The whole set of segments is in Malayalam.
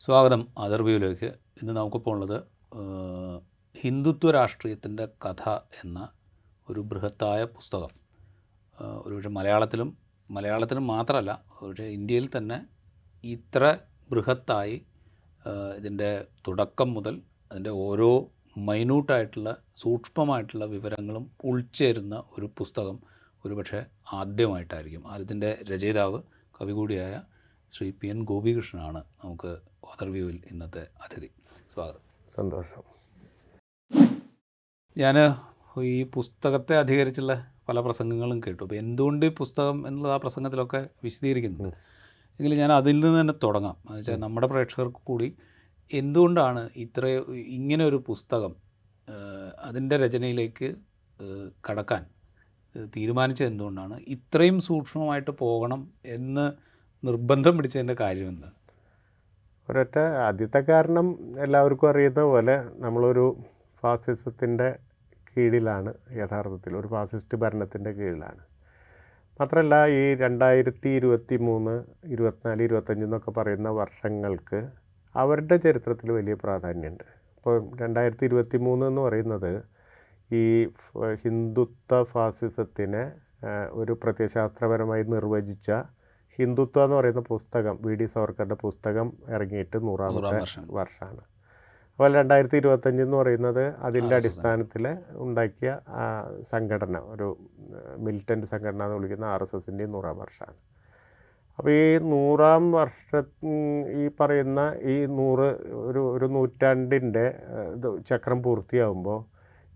സ്വാഗതം അതർവ്യൂവിലേക്ക് ഇന്ന് നമുക്കിപ്പോൾ ഉള്ളത് ഹിന്ദുത്വ രാഷ്ട്രീയത്തിന്റെ കഥ എന്ന ഒരു ബൃഹത്തായ പുസ്തകം. ഒരുപക്ഷെ മലയാളത്തിലും മലയാളത്തിലും മാത്രമല്ല ഒരുപക്ഷെ ഇന്ത്യയിൽ തന്നെ ഇത്ര ബൃഹത്തായി ഇതിന്റെ തുടക്കം മുതൽ അതിന്റെ ഓരോ മൈന്യൂട്ടായിട്ടുള്ള സൂക്ഷ്മമായിട്ടുള്ള വിവരങ്ങളും ഉൾച്ചേരുന്ന ഒരു പുസ്തകം ഒരുപക്ഷെ ആദ്യമായിട്ടായിരിക്കും. അതിന്റെ രചയിതാവ് കവി കൂടിയായ ശ്രീ പി എൻ ഗോപികൃഷ്ണനാണ് നമുക്ക് ഓതർവ്യൂവിൽ ഇന്നത്തെ അതിഥി. സ്വാഗതം. സന്തോഷം. ഞാൻ ഈ പുസ്തകത്തെ അധികരിച്ചുള്ള പല പ്രസംഗങ്ങളും കേട്ടു. അപ്പോൾ എന്തുകൊണ്ട് ഈ പുസ്തകം എന്നുള്ളത് ആ പ്രസംഗത്തിലൊക്കെ വിശദീകരിക്കുന്നുണ്ട്? എങ്കിലും ഞാൻ അതിൽ നിന്ന് തന്നെ തുടങ്ങാം. എന്ന് വെച്ചാൽ നമ്മുടെ പ്രേക്ഷകർക്ക് കൂടി എന്തുകൊണ്ടാണ് ഇത്ര ഇങ്ങനെ ഒരു പുസ്തകം അതിന്റെ രചനയിലേക്ക് കടക്കാൻ തീരുമാനിച്ചത് എന്തുകൊണ്ടാണ്? ഇത്രയും സൂക്ഷ്മമായിട്ട് പോകണം എന്ന് നിർബന്ധം പിടിച്ചതിന്റെ കാര്യം എന്താ ഒരൊറ്റ ആദ്യത്തെ കാരണം എല്ലാവർക്കും അറിയുന്ന പോലെ നമ്മളൊരു ഫാസിസത്തിന്റെ കീഴിലാണ് യഥാർത്ഥത്തിൽ ഒരു ഫാസിസ്റ്റ് ഭരണത്തിന്റെ കീഴിലാണ്. മാത്രമല്ല ഈ രണ്ടായിരത്തി ഇരുപത്തി മൂന്ന് ഇരുപത്തിനാല് ഇരുപത്തഞ്ച് എന്നൊക്കെ പറയുന്ന വർഷങ്ങൾക്ക് അവരുടെ ചരിത്രത്തിൽ വലിയ പ്രാധാന്യമുണ്ട്. ഇപ്പോൾ രണ്ടായിരത്തി ഇരുപത്തി മൂന്ന് എന്ന് പറയുന്നത് ഈ ഹിന്ദുത്വ ഫാസിസത്തിനെ ഒരു പ്രത്യശാസ്ത്രപരമായി നിർവചിച്ച ഹിന്ദുത്വ എന്ന് പറയുന്ന പുസ്തകം വി ഡി സവർക്കറുടെ പുസ്തകം ഇറങ്ങിയിട്ട് നൂറാമത്തെ നൂറാം വർഷമാണ്. അപ്പോൾ രണ്ടായിരത്തി ഇരുപത്തഞ്ച് എന്ന് പറയുന്നത് അതിന്റെ അടിസ്ഥാനത്തിൽ ഉണ്ടാക്കിയ സംഘടന ഒരു മിലിറ്റന്റ് സംഘടന എന്ന് വിളിക്കുന്ന ആർ എസ് എസിന്റെ നൂറാം വർഷമാണ്. അപ്പോൾ ഈ നൂറാം വർഷ ഈ പറയുന്ന ഈ നൂറ് ഒരു ഒരു നൂറ്റാണ്ടിന്റെ ചക്രം പൂർത്തിയാകുമ്പോൾ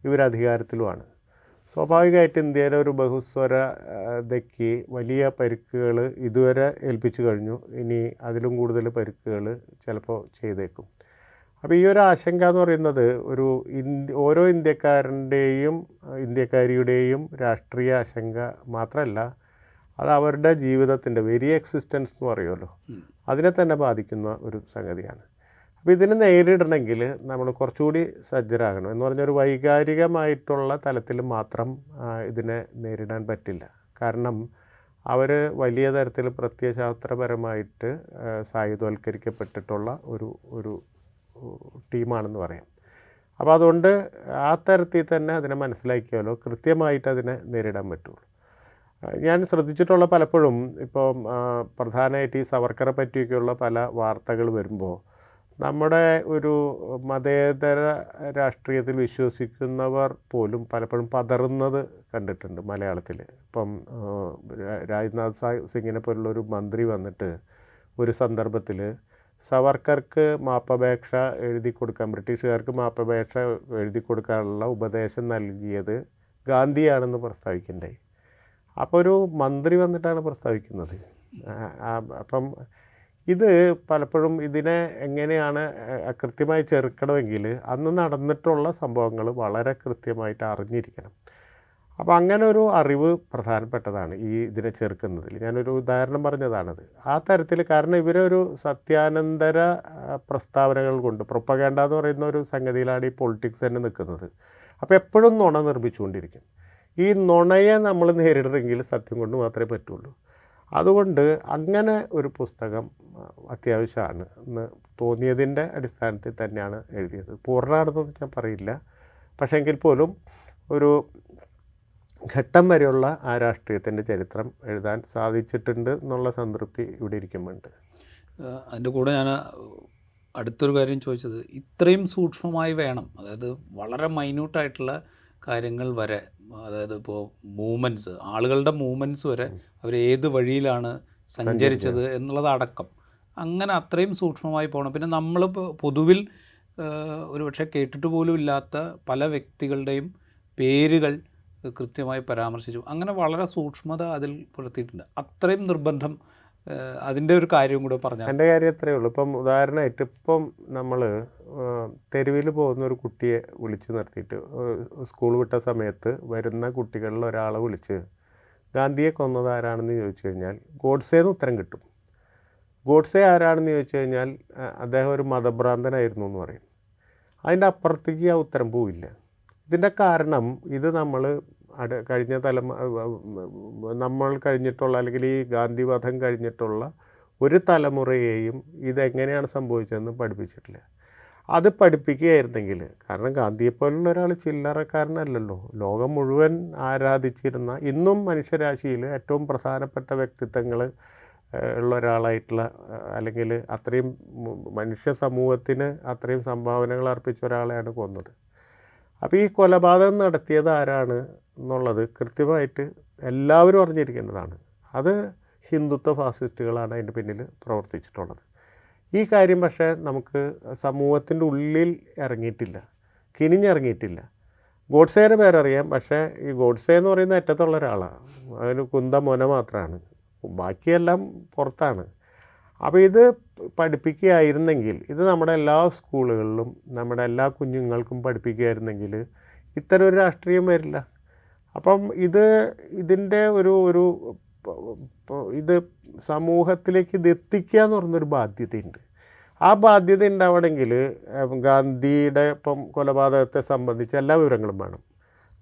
ഇവർ അധികാരത്തിലുമാണ് സ്വാഭാവികമായിട്ട് ഇന്ത്യയിലെ ഒരു ബഹുസ്വരതയ്ക്ക് വലിയ പരിക്കുകൾ ഇതുവരെ ഏൽപ്പിച്ചു കഴിഞ്ഞു. ഇനി അതിലും കൂടുതൽ പരിക്കുകൾ ചിലപ്പോൾ ചെയ്തേക്കും. അപ്പോൾ ഈ ഒരു ആശങ്ക എന്ന് പറയുന്നത് ഒരു ഇന്ത്യ ഓരോ ഇന്ത്യക്കാരന്റെയും ഇന്ത്യക്കാരിയുടെയും രാഷ്ട്രീയ ആശങ്ക മാത്രമല്ല അത് അവരുടെ ജീവിതത്തിന്റെ വെരി എക്സിസ്റ്റൻസ് എന്ന് പറയുമല്ലോ. അതിനെ തന്നെ ബാധിക്കുന്ന ഒരു സംഗതിയാണ്. അപ്പോൾ ഇതിനെ നേരിടണമെങ്കിൽ നമ്മൾ കുറച്ചുകൂടി സജ്ജരാകണം എന്ന് പറഞ്ഞാൽ ഒരു വൈകാരികമായിട്ടുള്ള തലത്തിൽ മാത്രം ഇതിനെ നേരിടാൻ പറ്റില്ല. കാരണം അവർ വലിയ തരത്തിൽ പ്രത്യശാസ്ത്രപരമായിട്ട് സായുധവൽക്കരിക്കപ്പെട്ടിട്ടുള്ള ഒരു ഒരു ടീമാണെന്ന് പറയാം. അപ്പോൾ അതുകൊണ്ട് ആ തരത്തിൽ തന്നെ അതിനെ മനസ്സിലാക്കിയാലോ കൃത്യമായിട്ട് അതിനെ നേരിടാൻ പറ്റുള്ളൂ. ഞാൻ ശ്രദ്ധിച്ചിട്ടുള്ള പലപ്പോഴും ഇപ്പോൾ പ്രധാനമായിട്ട് ഈ സവർക്കറെ പറ്റിയൊക്കെയുള്ള പല വാർത്തകൾ വരുമ്പോൾ നമ്മുടെ ഒരു മതേതര രാഷ്ട്രീയത്തിൽ വിശ്വസിക്കുന്നവർ പോലും പലപ്പോഴും പതറുന്നത് കണ്ടിട്ടുണ്ട് മലയാളത്തിൽ. ഇപ്പം രാജ്നാഥ് സിംഗിനെ പോലുള്ള ഒരു മന്ത്രി വന്നിട്ട് ഒരു സന്ദർഭത്തിൽ സവർക്കർക്ക് മാപ്പപേക്ഷ എഴുതി കൊടുക്കാൻ ബ്രിട്ടീഷുകാർക്ക് മാപ്പപേക്ഷ എഴുതി കൊടുക്കാനുള്ള ഉപദേശം നൽകിയത് ഗാന്ധിയാണെന്ന് പ്രസ്താവിക്കണ്ടായി അപ്പോൾ ഒരു മന്ത്രി വന്നിട്ടാണ് പ്രസ്താവിക്കുന്നത്. അപ്പം ഇത് പലപ്പോഴും ഇതിനെ എങ്ങനെയാണ് കൃത്യമായി ചെറുക്കണമെങ്കിൽ അന്ന് നടന്നിട്ടുള്ള സംഭവങ്ങൾ വളരെ കൃത്യമായിട്ട് അറിഞ്ഞിരിക്കണം. അപ്പോൾ അങ്ങനെ ഒരു അറിവ് പ്രധാനപ്പെട്ടതാണ് ഈ ഇതിനെ ചെറുക്കുന്നതിൽ. ഞാനൊരു ഉദാഹരണം പറഞ്ഞതാണത്. ആ തരത്തിൽ കാരണം ഇവരൊരു സത്യാനന്തര പ്രസ്താവനകൾ കൊണ്ട് പ്രൊപ്പകേണ്ട എന്ന് പറയുന്ന ഒരു സംഗതിയിലാണ് ഈ പൊളിറ്റിക്സ് തന്നെ നിൽക്കുന്നത്. അപ്പോൾ എപ്പോഴും നുണ നിർമ്മിച്ചുകൊണ്ടിരിക്കും. ഈ നുണയെ നമ്മൾ നേരിടണമെങ്കിൽ സത്യം കൊണ്ട് മാത്രമേ പറ്റുള്ളൂ. അതുകൊണ്ട് അങ്ങനെ ഒരു പുസ്തകം അത്യാവശ്യമാണ്. എന്ന് തോന്നിയതിന്റെ അടിസ്ഥാനത്തിൽ തന്നെയാണ് എഴുതിയത്. പൂർണമാണെന്നൊന്നും ഞാൻ പറയില്ല. പക്ഷേ എങ്കിൽ പോലും ഒരു ഘട്ടം വരെയുള്ള ആ രാഷ്ട്രീയത്തിന്റെ ചരിത്രം എഴുതാൻ സാധിച്ചിട്ടുണ്ട് എന്നുള്ള സംതൃപ്തി ഇവിടെ ഇരിക്കുന്നുണ്ട്. അതിന്റെ കൂടെ ഞാൻ അടുത്തൊരു കാര്യം ചോദിച്ചത് ഇത്രയും സൂക്ഷ്മമായി വേണം. അതായത് വളരെ മൈന്യൂട്ടായിട്ടുള്ള കാര്യങ്ങൾ വരെ അതായത് ഇപ്പോൾ മൂവ്മെന്റ്സ് ആളുകളുടെ മൂവ്മെന്റ്സ് വരെ അവർ ഏത് വഴിയിലാണ് സഞ്ചരിച്ചത് എന്നുള്ളതടക്കം. അങ്ങനെ അത്രയും സൂക്ഷ്മമായി പോകണം പിന്നെ നമ്മൾ പൊതുവിൽ ഒരു ഒരുപക്ഷെ കേട്ടിട്ട് പോലും ഇല്ലാത്ത പല വ്യക്തികളുടെയും പേരുകൾ കൃത്യമായി പരാമർശിച്ചു. അങ്ങനെ വളരെ സൂക്ഷ്മത അതിൽ പുലർത്തിയിട്ടുണ്ട്. അത്രയും നിർബന്ധം അതിന്റെ ഒരു കാര്യം കൂടെ പറഞ്ഞു എന്റെ കാര്യം എത്രയേ ഉള്ളൂ. ഇപ്പം ഉദാഹരണമായിട്ട് ഇപ്പം നമ്മൾ തെരുവിൽ പോകുന്ന ഒരു കുട്ടിയെ വിളിച്ചു നിർത്തിയിട്ട് സ്കൂൾ വിട്ട സമയത്ത് വരുന്ന കുട്ടികളിൽ ഒരാളെ വിളിച്ച് ഗാന്ധിയെ കൊന്നത് ആരാണെന്ന് ചോദിച്ചു കഴിഞ്ഞാൽ ഗോഡ്സേന്ന് ഉത്തരം കിട്ടും. ഗോഡ്സേ ആരാണെന്ന് ചോദിച്ചു കഴിഞ്ഞാൽ അദ്ദേഹം ഒരു മതഭ്രാന്തനായിരുന്നു എന്ന് പറയും. അതിന്റെ അപ്പുറത്തേക്ക് ആ ഉത്തരം പോവില്ല. ഇതിന്റെ കാരണം ഇത് നമ്മൾ അട കഴിഞ്ഞ തലമ നമ്മൾ കഴിഞ്ഞിട്ടുള്ള അല്ലെങ്കിൽ ഈ ഗാന്ധിവധം കഴിഞ്ഞിട്ടുള്ള ഒരു തലമുറയെയും ഇതെങ്ങനെയാണ് സംഭവിച്ചതെന്ന് പഠിപ്പിച്ചിട്ടില്ല. അത് പഠിപ്പിക്കുകയായിരുന്നെങ്കിൽ കാരണം ഗാന്ധിയെപ്പോലുള്ള ഒരാൾ ചില്ലറക്കാരനല്ലല്ലോ. ലോകം മുഴുവൻ ആരാധിച്ചിരുന്ന ഇന്നും മനുഷ്യരാശിയിൽ ഏറ്റവും പ്രധാനപ്പെട്ട വ്യക്തിത്വങ്ങൾ ഉള്ള ഒരാളായിട്ടുള്ള അല്ലെങ്കിൽ അത്രയും മനുഷ്യ സമൂഹത്തിന് അത്രയും സംഭാവനകൾ അർപ്പിച്ച ഒരാളെയാണ് കൊന്നത്. അപ്പോൾ ഈ കൊലപാതകം നടത്തിയത് ആരാണ്? എന്നുള്ളത് കൃത്യമായിട്ട് എല്ലാവരും അറിഞ്ഞിരിക്കേണ്ടതാണ് അത് ഹിന്ദുത്വ ഫാസിസ്റ്റുകളാണ് അതിന്റെ പിന്നിൽ പ്രവർത്തിച്ചിട്ടുള്ളത്. ഈ കാര്യം പക്ഷേ നമുക്ക് സമൂഹത്തിന്റെ ഉള്ളിൽ ഇറങ്ങിയിട്ടില്ല കിനിഞ്ഞിറങ്ങിയിട്ടില്ല. ഗോഡ്സേയുടെ പേരറിയാം പക്ഷേ ഈ ഗോഡ്സേ എന്ന് പറയുന്ന അറ്റത്തുള്ള ഒരാളാണ്. അതിന് കുന്ത മൊന മാത്രമാണ് ബാക്കിയെല്ലാം പുറത്താണ്. അപ്പോൾ ഇത് പഠിപ്പിക്കുകയായിരുന്നെങ്കിൽ ഇത് നമ്മുടെ എല്ലാ സ്കൂളുകളിലും നമ്മുടെ എല്ലാ കുഞ്ഞുങ്ങൾക്കും പഠിപ്പിക്കുകയായിരുന്നെങ്കിൽ ഇത്തരം ഒരു രാഷ്ട്രീയം വരില്ല. അപ്പം ഇത് ഇതിന്റെ ഒരു ഒരു ഇത് സമൂഹത്തിലേക്ക് ഇത് എത്തിക്കുക എന്ന് പറഞ്ഞൊരു ബാധ്യതയുണ്ട്. ആ ബാധ്യത ഉണ്ടാവണമെങ്കിൽ ഗാന്ധിയുടെ ഇപ്പം കൊലപാതകത്തെ സംബന്ധിച്ച് എല്ലാ വിവരങ്ങളും വേണം.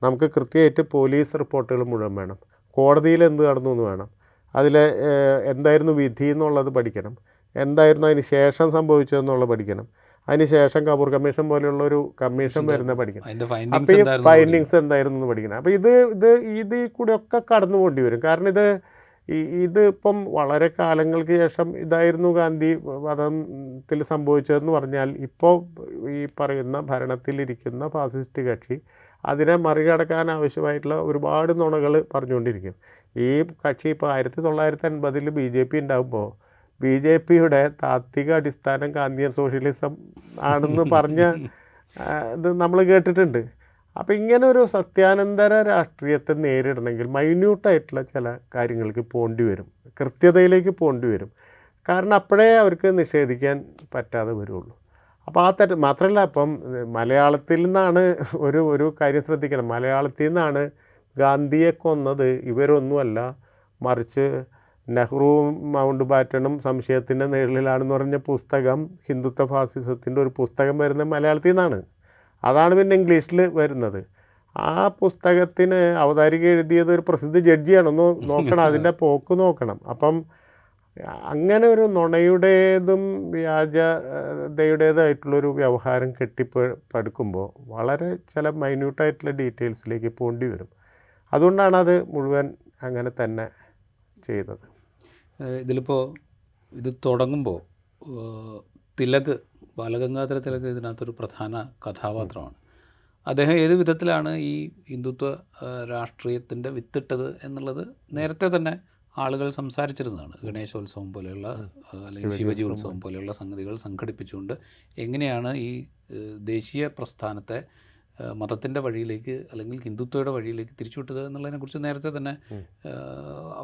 നമുക്ക് കൃത്യമായിട്ട് പോലീസ് റിപ്പോർട്ടുകൾ മുഴുവൻ വേണം. കോടതിയിൽ എന്ത് നടന്നു എന്ന് വേണം. അതിൽ എന്തായിരുന്നു വിധി എന്നുള്ളത് പഠിക്കണം. എന്തായിരുന്നു അതിന് ശേഷം സംഭവിച്ചതെന്നുള്ളത് പഠിക്കണം. അതിന് ശേഷം കപൂർ കമ്മീഷൻ പോലെയുള്ള ഒരു കമ്മീഷൻ വരുന്ന പഠിക്കണം. അപ്പോൾ ഫൈൻഡിങ്സ് ഈ ഫൈൻഡിങ്സ് എന്തായിരുന്നു എന്ന് പഠിക്കണം. അപ്പോൾ ഇത് ഇത് ഇത് കൂടെ ഒക്കെ കടന്നു പോണ്ടി വരും. കാരണം ഇത് ഇത് ഇപ്പം വളരെ കാലങ്ങൾക്ക് ശേഷം ഇതായിരുന്നു ഗാന്ധി വധത്തിൽ സംഭവിച്ചതെന്ന് പറഞ്ഞാൽ ഇപ്പോൾ ഈ പറയുന്ന ഭരണത്തിലിരിക്കുന്ന ഫാസിസ്റ്റ് കക്ഷി അതിനെ മറികടക്കാൻ ആവശ്യമായിട്ടുള്ള ഒരുപാട് നുണകൾ പറഞ്ഞുകൊണ്ടിരിക്കും. ഈ കക്ഷി ഇപ്പോൾ ആയിരത്തി തൊള്ളായിരത്തി അൻപതിൽ ബി ജെ പി ഉണ്ടാകുമ്പോൾ ബി ജെ പിയുടെ താത്വിക അടിസ്ഥാനം ഗാന്ധിയൻ സോഷ്യലിസം ആണെന്ന് പറഞ്ഞ ഇത് നമ്മൾ കേട്ടിട്ടുണ്ട്. അപ്പോൾ ഇങ്ങനെ ഒരു സത്യാനന്തര രാഷ്ട്രീയത്തെ നേരിടണമെങ്കിൽ മൈന്യൂട്ടായിട്ടുള്ള ചില കാര്യങ്ങൾക്ക് പോണ്ടി വരും. കൃത്യതയിലേക്ക് പോണ്ടി വരും. കാരണം അപ്പോഴേ അവർക്ക് നിഷേധിക്കാൻ പറ്റാതെ വരുള്ളൂ. അപ്പോൾ ആ തെറ്റ് മാത്രമല്ല ഇപ്പം മലയാളത്തിൽ നിന്നാണ് ഒരു ഒരു കാര്യം ശ്രദ്ധിക്കണം. മലയാളത്തിൽ നിന്നാണ് ഗാന്ധിയെ കൊന്നത്. ഇവരൊന്നുമല്ല മറിച്ച് നെഹ്റുവും മൗണ്ട് ബാറ്റണും സംശയത്തിന്റെ നിഴലിലാണെന്ന് പറഞ്ഞ പുസ്തകം ഹിന്ദുത്വ ഫാസിസത്തിന്റെ ഒരു പുസ്തകം വരുന്നത് മലയാളത്തിൽ നിന്നാണ്. അതാണ് പിന്നെ ഇംഗ്ലീഷിൽ വരുന്നത്. ആ പുസ്തകത്തിന് അവതാരിക എഴുതിയത് ഒരു പ്രസിദ്ധ ജഡ്ജിയാണെന്ന് നോക്കണം അതിന്റെ പോക്ക് നോക്കണം. അപ്പം അങ്ങനെ ഒരു നുണയുടേതും വ്യാജതയുടേതായിട്ടുള്ളൊരു വ്യവഹാരം കെട്ടിപ്പടുക്കുമ്പോൾ വളരെ ചില മൈന്യൂട്ടായിട്ടുള്ള ഡീറ്റെയിൽസിലേക്ക് പോകേണ്ടി വരും. അതുകൊണ്ടാണ് അത് മുഴുവൻ അങ്ങനെ തന്നെ ചെയ്തത്. ഇതിലിപ്പോൾ ഇത് തുടങ്ങുമ്പോൾ തിലക് ബാലഗംഗാധര തിലക് ഇതിനകത്തൊരു പ്രധാന കഥാപാത്രമാണ്. അദ്ദേഹം ഏത് വിധത്തിലാണ് ഈ ഹിന്ദുത്വ രാഷ്ട്രീയത്തിന്റെ വിത്തിട്ടത് എന്നുള്ളത് നേരത്തെ തന്നെ ആളുകൾ സംസാരിച്ചിരുന്നതാണ്. ഗണേശോത്സവം പോലെയുള്ള അല്ലെങ്കിൽ ശിവജി ഉത്സവം. പോലെയുള്ള സംഗതികൾ സംഘടിപ്പിച്ചുകൊണ്ട് എങ്ങനെയാണ് ഈ ദേശീയ പ്രസ്ഥാനത്തെ മതത്തിന്റെ വഴിയിലേക്ക് അല്ലെങ്കിൽ ഹിന്ദുത്വയുടെ വഴിയിലേക്ക് തിരിച്ചുവിട്ടത് എന്നുള്ളതിനെക്കുറിച്ച് നേരത്തെ തന്നെ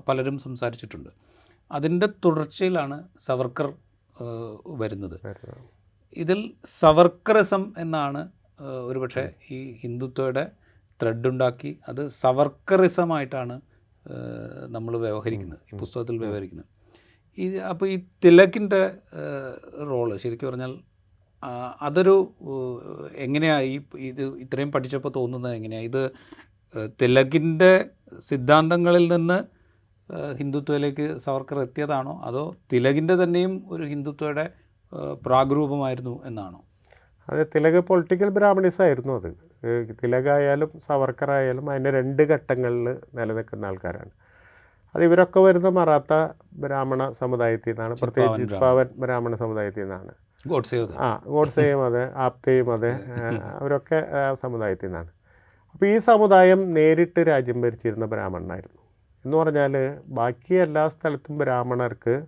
പലരും സംസാരിച്ചിട്ടുണ്ട്. അതിന്റെ തുടർച്ചയിലാണ് സവർക്കർ വരുന്നത്. ഇതിൽ സവർക്കറിസം എന്നാണ് ഒരുപക്ഷെ ഈ ഹിന്ദുത്വയുടെ ത്രെഡ് ഉണ്ടാക്കി അത് സവർക്കറിസമായിട്ടാണ് നമ്മൾ വ്യവഹരിക്കുന്നത് ഈ പുസ്തകത്തിൽ വ്യവഹരിക്കുന്നത്. ഈ അപ്പോൾ ഈ തിലക്കിന്റെ റോൾ ശരിക്കും പറഞ്ഞാൽ അതൊരു എങ്ങനെയാണ് എങ്ങനെയാ ഈ ഇത് ഇത്രയും പഠിച്ചപ്പോൾ തോന്നുന്നത് എങ്ങനെയാണ് ഇത് തിലകിന്റെ സിദ്ധാന്തങ്ങളിൽ നിന്ന് ഹിന്ദുത്വയിലേക്ക് സവർക്കർ എത്തിയതാണോ? അതോ തിലകിന്റെ തന്നെയും ഒരു ഹിന്ദുത്വയുടെ പ്രാഗ്രൂപമായിരുന്നു എന്നാണോ? അതെ തിലക് പൊളിറ്റിക്കൽ ബ്രാഹ്മണീസ് ആയിരുന്നു അത് തിലകായാലും സവർക്കറായാലും അതിന്റെ രണ്ട് ഘട്ടങ്ങളിൽ നിലനിൽക്കുന്ന ആൾക്കാരാണ്. അത് ഇവരൊക്കെ വരുന്ന മറാത്ത ബ്രാഹ്മണ സമുദായത്തിൽ നിന്നാണ് പ്രത്യേകിച്ച് ചിത്പാവൻ ബ്രാഹ്മണ സമുദായത്തിൽ നിന്നാണ്. ആ ഗോഡ്സെയും അതെ ആപ്തയും അതെ അവരൊക്കെ സമുദായത്തിൽ നിന്നാണ്. അപ്പോൾ ഈ സമുദായം നേരിട്ട് രാജ്യം ഭരിച്ചിരുന്ന ബ്രാഹ്മണനായിരുന്നു. എന്ന് പറഞ്ഞാൽ ബാക്കി എല്ലാ സ്ഥലത്തും ബ്രാഹ്മണർക്ക്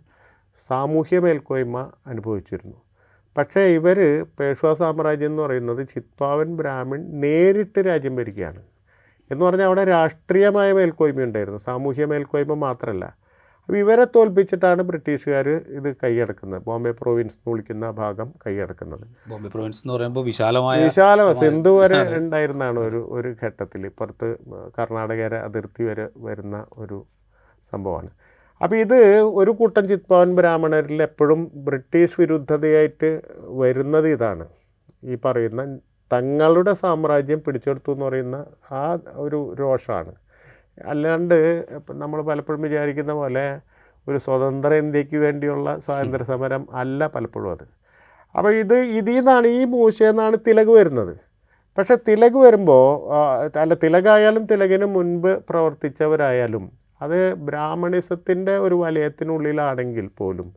സാമൂഹ്യ മേൽക്കോയ്മ അനുഭവിച്ചിരുന്നു. പക്ഷേ ഇവർ പേഷ്വാ സാമ്രാജ്യം എന്ന് പറയുന്നത് ചിത്പാവൻ ബ്രാഹ്മൺ നേരിട്ട് രാജ്യം ഭരിക്കുകയാണ്. എന്ന് പറഞ്ഞാൽ അവിടെ രാഷ്ട്രീയമായ മേൽക്കോയ്മ ഉണ്ടായിരുന്നു സാമൂഹ്യ മേൽക്കോയ്മ മാത്രമല്ല അപ്പോൾ ഇവരെ തോൽപ്പിച്ചിട്ടാണ് ബ്രിട്ടീഷുകാർ ഇത് കൈയടക്കുന്നത്. ബോംബെ പ്രൊവിൻസ് എന്ന് വിളിക്കുന്ന ഭാഗം കൈയടക്കുന്നത്. ബോംബെ പ്രൊവിൻസ് എന്ന് പറയുമ്പോൾ വിശാലമായ വിശാല സിന്ധു വരെ ഉണ്ടായിരുന്നതാണ് ഒരു ഒരു ഘട്ടത്തിൽ. ഇപ്പുറത്ത് കർണാടകരെ അതിർത്തി വരെ വരുന്ന ഒരു സംഭവമാണ്. അപ്പോൾ ഇത് ഒരു കൂട്ടം ചിത്പവൻ ബ്രാഹ്മണരിൽ എപ്പോഴും ബ്രിട്ടീഷ് വിരുദ്ധതയായിട്ട് വരുന്നത് ഇതാണ്. ഈ പറയുന്ന തങ്ങളുടെ സാമ്രാജ്യം പിടിച്ചെടുത്തു എന്ന് പറയുന്ന ആ ഒരു രോഷമാണ്. അല്ലാണ്ട് നമ്മൾ പലപ്പോഴും വിചാരിക്കുന്ന പോലെ ഒരു സ്വതന്ത്ര ഇന്ത്യയ്ക്ക് വേണ്ടിയുള്ള സ്വാതന്ത്ര്യ സമരം അല്ല പലപ്പോഴും അത്. അപ്പോൾ ഇത് ഇതിൽ നിന്നാണ് ഈ മൂശയിൽ നിന്നാണ് തിലക് വരുന്നത്. പക്ഷേ തിലക് വരുമ്പോൾ അല്ല തിലകായാലും തിലകിന് മുൻപ് പ്രവർത്തിച്ചവരായാലും അത് ബ്രാഹ്മണിസത്തിന്റെ ഒരു വലയത്തിനുള്ളിലാണെങ്കിൽ പോലും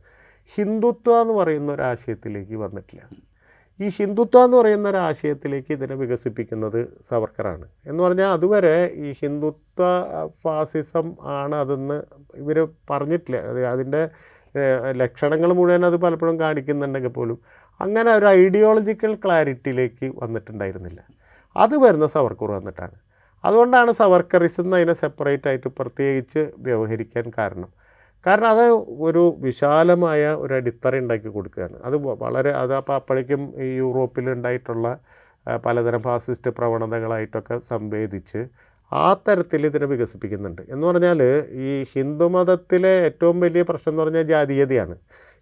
ഹിന്ദുത്വ എന്ന് പറയുന്ന ഒരു ആശയത്തിലേക്ക് വന്നിട്ടില്ല. ഈ ഹിന്ദുത്വം എന്ന് പറയുന്ന ഒരു ആശയത്തിലേക്ക് ഇതിനെ വികസിപ്പിക്കുന്നത് സവർക്കറാണ്. എന്ന് പറഞ്ഞാൽ അതുവരെ ഈ ഹിന്ദുത്വ ഫാസിസം ആണ് അതെന്ന് ഇവർ പറഞ്ഞിട്ടില്ല. അത് അതിന്റെ ലക്ഷണങ്ങൾ മുഴുവൻ അത് പലപ്പോഴും കാണിക്കുന്നുണ്ടെങ്കിൽ പോലും അങ്ങനെ ഒരു ഐഡിയോളജിക്കൽ ക്ലാരിറ്റിയിലേക്ക് വന്നിട്ടുണ്ടായിരുന്നില്ല. അത് വരുന്ന സവർക്കർ വന്നിട്ടാണ്. അതുകൊണ്ടാണ് സവർക്കറിസം അതിനെ സെപ്പറേറ്റ് ആയിട്ട് പ്രത്യേകിച്ച് വ്യവഹരിക്കാൻ കാരണം. കാരണം അത് ഒരു വിശാലമായ ഒരു അടിത്തറ ഉണ്ടാക്കി കൊടുക്കുകയാണ്. അത് വളരെ അത് അപ്പോൾ അപ്പോഴേക്കും ഈ യൂറോപ്പിൽ ഉണ്ടായിട്ടുള്ള പലതരം ഫാസിസ്റ്റ് പ്രവണതകളായിട്ടൊക്കെ സംവേദിച്ച് ആ തരത്തിൽ ഇതിനെ വികസിപ്പിക്കുന്നുണ്ട്. എന്ന് പറഞ്ഞാൽ ഈ ഹിന്ദുമതത്തിലെ ഏറ്റവും വലിയ പ്രശ്നം എന്ന് പറഞ്ഞാൽ ജാതീയതയാണ്.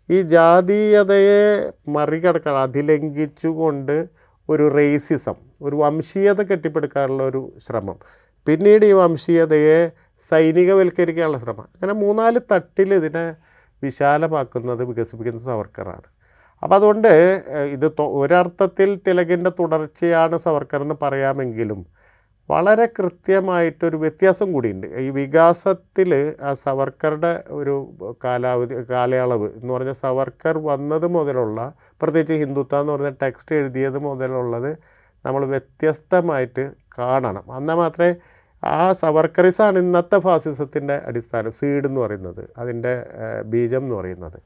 ഈ ജാതീയതയെ മറികടക്കാൻ അതിലംഘിച്ചുകൊണ്ട് ഒരു റേസിസം ഒരു വംശീയത കെട്ടിപ്പടുക്കാനുള്ള ഒരു ശ്രമം. പിന്നീട് ഈ വംശീയതയെ സൈനികവൽക്കരിക്കാനുള്ള ശ്രമം. അങ്ങനെ മൂന്നാൽ തട്ടിൽ ഇതിനെ വിശാലമാക്കുന്നത് വികസിപ്പിക്കുന്നത് സവർക്കറാണ്. അപ്പോൾ അതുകൊണ്ട് ഇത് ഒരർത്ഥത്തിൽ തിലകിന്റെ തുടർച്ചയാണ് സവർക്കർ എന്ന് പറയാമെങ്കിലും വളരെ കൃത്യമായിട്ടൊരു വ്യത്യാസം കൂടിയുണ്ട്. ഈ വികാസത്തിൽ ആ സവർക്കറുടെ ഒരു കാലാവധി കാലയളവ് എന്ന് പറഞ്ഞാൽ സവർക്കർ വന്നത് മുതലുള്ള പ്രത്യേകിച്ച് ഹിന്ദുത്വ എന്ന് പറഞ്ഞ ടെക്സ്റ്റ് എഴുതിയത് മുതലുള്ളത് നമ്മൾ വ്യത്യസ്തമായിട്ട് കാണണം. എന്നാൽ മാത്രമേ ആ സവർക്കറിസാണ് ഇന്നത്തെ ഫാസിസത്തിന്റെ അടിസ്ഥാനം സീഡ് എന്ന് പറയുന്നത് അതിന്റെ ബീജം എന്ന് പറയുന്നത്.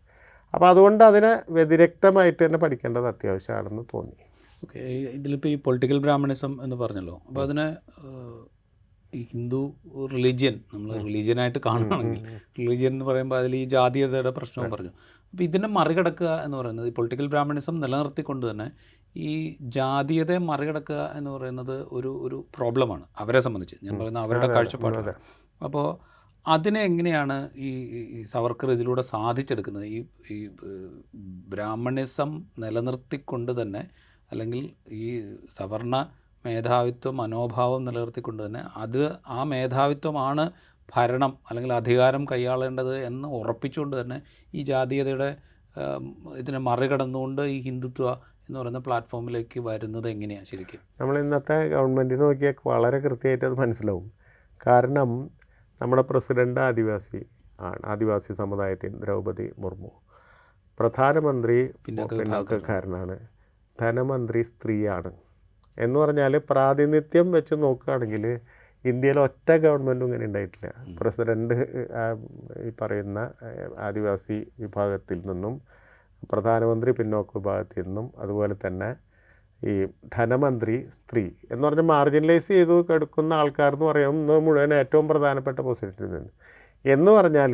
അപ്പോൾ അതുകൊണ്ട് അതിനെ വ്യതിരക്തമായിട്ട് തന്നെ പഠിക്കേണ്ടത് അത്യാവശ്യമാണെന്ന് തോന്നി. ഓക്കെ ഇതിലിപ്പോൾ ഈ പൊളിറ്റിക്കൽ ബ്രാഹ്മണിസം എന്ന് പറഞ്ഞല്ലോ അപ്പോൾ അതിനെ ഹിന്ദു റിലീജിയൻ നമ്മൾ റിലീജിയനായിട്ട് കാണുകയാണെങ്കിൽ റിലീജിയൻ എന്ന് പറയുമ്പോൾ അതിൽ ഈ ജാതീയതയുടെ പ്രശ്നവും പറഞ്ഞു. അപ്പോൾ ഇതിനെ മറികടക്കുക എന്ന് പറയുന്നത് ഈ പൊളിറ്റിക്കൽ ബ്രാഹ്മണിസം നിലനിർത്തിക്കൊണ്ട് തന്നെ ഈ ജാതീയതയെ മറികടക്കുക എന്ന് പറയുന്നത് ഒരു ഒരു പ്രോബ്ലമാണ് അവരെ സംബന്ധിച്ച്. ഞാൻ പറയുന്ന അവരുടെ കാഴ്ചപ്പാടില്ല അപ്പോൾ അതിനെ എങ്ങനെയാണ് ഈ സവർക്കർ ഇതിലൂടെ സാധിച്ചെടുക്കുന്നത്? ഈ ഈ ബ്രാഹ്മണിസം നിലനിർത്തിക്കൊണ്ട് തന്നെ അല്ലെങ്കിൽ ഈ സവർണ മേധാവിത്വ മനോഭാവം നിലനിർത്തിക്കൊണ്ട് തന്നെ അത് ആ മേധാവിത്വമാണ് ഭരണം അല്ലെങ്കിൽ അധികാരം കൈയാളേണ്ടത് എന്ന് ഉറപ്പിച്ചുകൊണ്ട് തന്നെ ഈ ജാതീയതയുടെ ഇതിനെ മറികടന്നുകൊണ്ട് ഈ ഹിന്ദുത്വ എന്ന് പറയുന്ന പ്ലാറ്റ്ഫോമിലേക്ക് വരുന്നത് എങ്ങനെയാണ് ശരിക്കും? നമ്മൾ ഇന്നത്തെ ഗവൺമെന്റ് നോക്കിയാൽ വളരെ കൃത്യമായിട്ട് അത് മനസ്സിലാവും. കാരണം നമ്മുടെ പ്രസിഡന്റ് ആദിവാസി ആണ് ആദിവാസി സമുദായത്തിൽ ദ്രൗപദി മുർമു. പ്രധാനമന്ത്രി പിന്നാക്കക്കാരനാണ് പിന്നോക്കക്കാരനാണ് ധനമന്ത്രി സ്ത്രീയാണ്. എന്ന് പറഞ്ഞാൽ പ്രാതിനിധ്യം വെച്ച് നോക്കുകയാണെങ്കിൽ ഇന്ത്യയിൽ ഒറ്റ ഗവൺമെന്റും ഇങ്ങനെ ഉണ്ടായിട്ടില്ല. പ്രസിഡന്റ് ഈ പറയുന്ന ആദിവാസി വിഭാഗത്തിൽ നിന്നും പ്രധാനമന്ത്രി പിന്നോക്ക വിഭാഗത്തിൽ നിന്നും അതുപോലെ തന്നെ ഈ ധനമന്ത്രി സ്ത്രീ എന്ന് പറഞ്ഞാൽ മാർജിനലൈസ് ചെയ്ത് കിടക്കുന്ന ആൾക്കാർ എന്ന് പറയുന്നത് മുഴുവൻ ഏറ്റവും പ്രധാനപ്പെട്ട പൊസിഷനിൽ നിന്ന്. എന്ന് പറഞ്ഞാൽ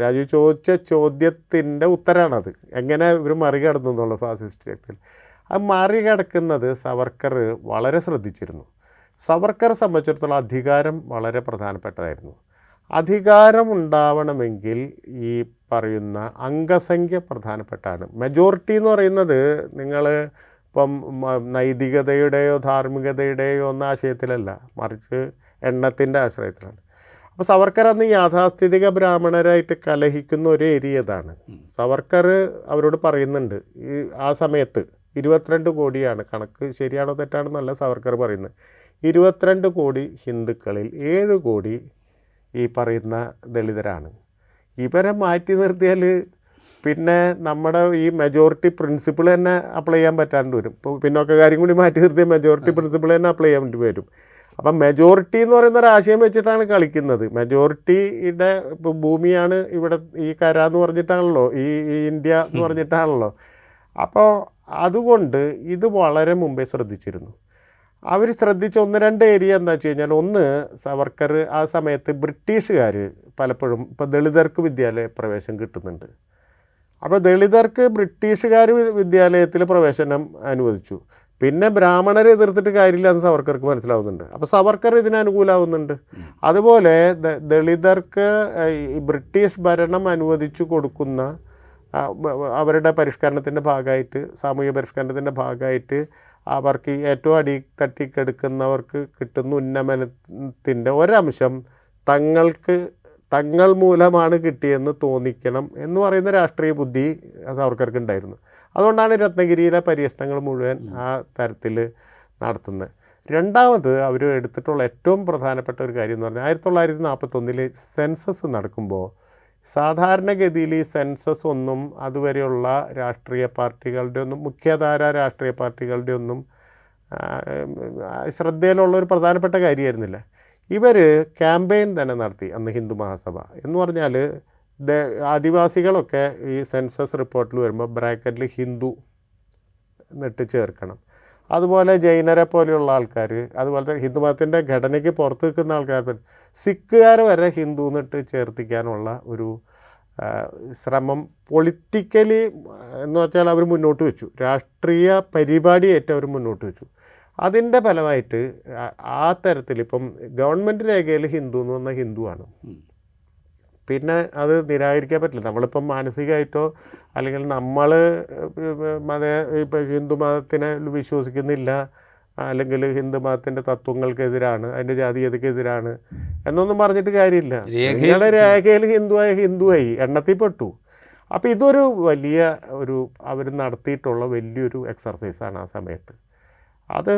രാജു ചോദിച്ച ചോദ്യത്തിന്റെ ഉത്തരമാണത് എങ്ങനെ ഇവർ മറികടന്നു എന്നുള്ള ഫാസിസ്റ്റ് ശക്തിയിൽ അത് മറികടക്കുന്നത് സവർക്കർ വളരെ ശ്രദ്ധിച്ചിരുന്നു. സവർക്കറെ സംബന്ധിച്ചിടത്തോളം അധികാരം വളരെ പ്രധാനപ്പെട്ടതായിരുന്നു. അധികാരം ഉണ്ടാവണമെങ്കിൽ ഈ പറയുന്ന അംഗസംഖ്യ പ്രധാനപ്പെട്ടാണ്. മെജോറിറ്റി എന്ന് പറയുന്നത് നിങ്ങൾ ഇപ്പം നൈതികതയുടെയോ ധാർമ്മികതയുടെയോ ഒന്നും ആശയത്തിലല്ല. മറിച്ച് എണ്ണത്തിന്റെ ആശ്രയത്തിലാണ്. അപ്പോൾ സവർക്കർ അന്ന് യാഥാസ്ഥിതിക ബ്രാഹ്മണരായിട്ട് കലഹിക്കുന്ന ഒരു ഏരിയ ഇതാണ്. സവർക്കർ അവരോട് പറയുന്നുണ്ട് ഈ ആ സമയത്ത് ഇരുപത്തിരണ്ട് കോടിയാണ്. കണക്ക് ശരിയാണോ തെറ്റാണെന്നല്ല സവർക്കർ പറയുന്നത്. ഇരുപത്തിരണ്ട് കോടി ഹിന്ദുക്കളിൽ ഏഴ് കോടി ഈ പറയുന്ന ദളിതരാണ്. ഇവരെ മാറ്റി നിർത്തിയാൽ പിന്നെ നമ്മുടെ ഈ മെജോറിറ്റി പ്രിൻസിപ്പിൾ തന്നെ അപ്ലൈ ചെയ്യാൻ പറ്റാണ്ട് വരും. ഇപ്പോൾ പിന്നോക്കക്കാരും കൂടി മാറ്റി നിർത്തിയ മെജോറിറ്റി പ്രിൻസിപ്പിൾ തന്നെ അപ്ലൈ ചെയ്യാൻ വേണ്ടി വരും. അപ്പം മെജോറിറ്റി എന്ന് പറയുന്ന ഒരു ആശയം വെച്ചിട്ടാണ് കളിക്കുന്നത്. മെജോറിറ്റിയുടെ ഇപ്പോൾ ഭൂമിയാണ് ഇവിടെ ഈ കര എന്ന് പറഞ്ഞിട്ടാണല്ലോ ഈ ഇന്ത്യ എന്ന് പറഞ്ഞിട്ടാണല്ലോ. അപ്പോൾ അതുകൊണ്ട് ഇത് വളരെ മുമ്പേ ശ്രദ്ധിച്ചിരുന്നു. അവർ ശ്രദ്ധിച്ച ഒന്ന് രണ്ട് ഏരിയ എന്താ വെച്ച് കഴിഞ്ഞാൽ ഒന്ന് സവർക്കർ ആ സമയത്ത് ബ്രിട്ടീഷുകാർ പലപ്പോഴും ഇപ്പോൾ ദളിതർക്ക് വിദ്യാലയ പ്രവേശനം കിട്ടുന്നുണ്ട്. അപ്പോൾ ദളിതർക്ക് ബ്രിട്ടീഷുകാർ വിദ്യാലയത്തിൽ പ്രവേശനം അനുവദിച്ചു. പിന്നെ ബ്രാഹ്മണരെ എതിർത്തിട്ട് കാര്യമില്ല എന്ന് സവർക്കർക്ക് മനസ്സിലാവുന്നുണ്ട്. അപ്പോൾ സവർക്കർ ഇതിന് അനുകൂലമാവുന്നുണ്ട് അതുപോലെ ദളിതർക്ക് ബ്രിട്ടീഷ് ഭരണം അനുവദിച്ചു കൊടുക്കുന്ന അവരുടെ പരിഷ്കരണത്തിന്റെ ഭാഗമായിട്ട് സാമൂഹിക പരിഷ്കരണത്തിന്റെ ഭാഗമായിട്ട് അവർക്ക് ഏറ്റവും അടി തട്ടിക്കെടുക്കുന്നവർക്ക് കിട്ടുന്ന ഉന്നമനത്തിന്റെ ഒരംശം തങ്ങൾക്ക് തങ്ങൾ മൂലമാണ് കിട്ടിയെന്ന് തോന്നിക്കണം എന്ന് പറയുന്ന രാഷ്ട്രീയ ബുദ്ധി സാവർക്കർക്ക് ഉണ്ടായിരുന്നു അതുകൊണ്ടാണ് രത്നഗിരിയിലെ പരീക്ഷണങ്ങൾ മുഴുവൻ ആ തരത്തിൽ നടത്തുന്നത്. രണ്ടാമത് അവർ എടുത്തിട്ടുള്ള ഏറ്റവും പ്രധാനപ്പെട്ട ഒരു കാര്യം എന്ന് പറഞ്ഞാൽ ആയിരത്തി തൊള്ളായിരത്തി നാൽപ്പത്തൊന്നിൽ സെൻസസ് നടക്കുമ്പോൾ സാധാരണഗതിയിൽ ഈ സെൻസസ് ഒന്നും അതുവരെയുള്ള രാഷ്ട്രീയ പാർട്ടികളുടെ ഒന്നും മുഖ്യധാര രാഷ്ട്രീയ പാർട്ടികളുടെ ഒന്നും ശ്രദ്ധയിലുള്ള ഒരു പ്രധാനപ്പെട്ട കാര്യമായിരുന്നില്ല. ഇവർ ക്യാമ്പയിൻ തന്നെ നടത്തി അന്ന് ഹിന്ദു മഹാസഭ. എന്ന് പറഞ്ഞാൽ ആദിവാസികളൊക്കെ ഈ സെൻസസ് റിപ്പോർട്ടിൽ വരുമ്പോൾ ബ്രാക്കറ്റിൽ ഹിന്ദു എന്നിട്ട് ചേർക്കണം. അതുപോലെ ജൈനരെ പോലെയുള്ള ആൾക്കാർ അതുപോലെ ഹിന്ദു മതത്തിന്റെ ഘടനയ്ക്ക് പുറത്ത് നിൽക്കുന്ന ആൾക്കാർ സിഖുകാർ വരെ ഹിന്ദു എന്നിട്ട് ചേർത്തിക്കാനുള്ള ഒരു ശ്രമം പൊളിറ്റിക്കലി എന്ന് വെച്ചാൽ അവർ മുന്നോട്ട് വെച്ചു. രാഷ്ട്രീയ പരിപാടിയായിട്ട് അവർ മുന്നോട്ട് വെച്ചു. അതിന്റെ ഫലമായിട്ട് ആ- തരത്തിൽ ഇപ്പം ഗവൺമെന്റ് രേഖയിൽ ഹിന്ദു എന്ന് പറഞ്ഞാൽ ഹിന്ദുവാണ്. പിന്നെ അത് നിരാകരിക്കാൻ പറ്റില്ല. നമ്മളിപ്പം മാനസികമായിട്ടോ അല്ലെങ്കിൽ നമ്മൾ മത ഇപ്പം ഹിന്ദു മതത്തിനെ വിശ്വസിക്കുന്നില്ല അല്ലെങ്കിൽ ഹിന്ദു മതത്തിന്റെ തത്വങ്ങൾക്കെതിരാണ് അതിന്റെ ജാതീയതക്കെതിരാണ് എന്നൊന്നും പറഞ്ഞിട്ട് കാര്യമില്ല. രേഖയിൽ- നിങ്ങളുടെ രേഖയിൽ ഹിന്ദുവായ ഹിന്ദുവായി എണ്ണത്തിൽപ്പെട്ടു. അപ്പോൾ ഇതൊരു വലിയ ഒരു അവർ നടത്തിയിട്ടുള്ള വലിയൊരു എക്സർസൈസാണ് ആ സമയത്ത്. അത്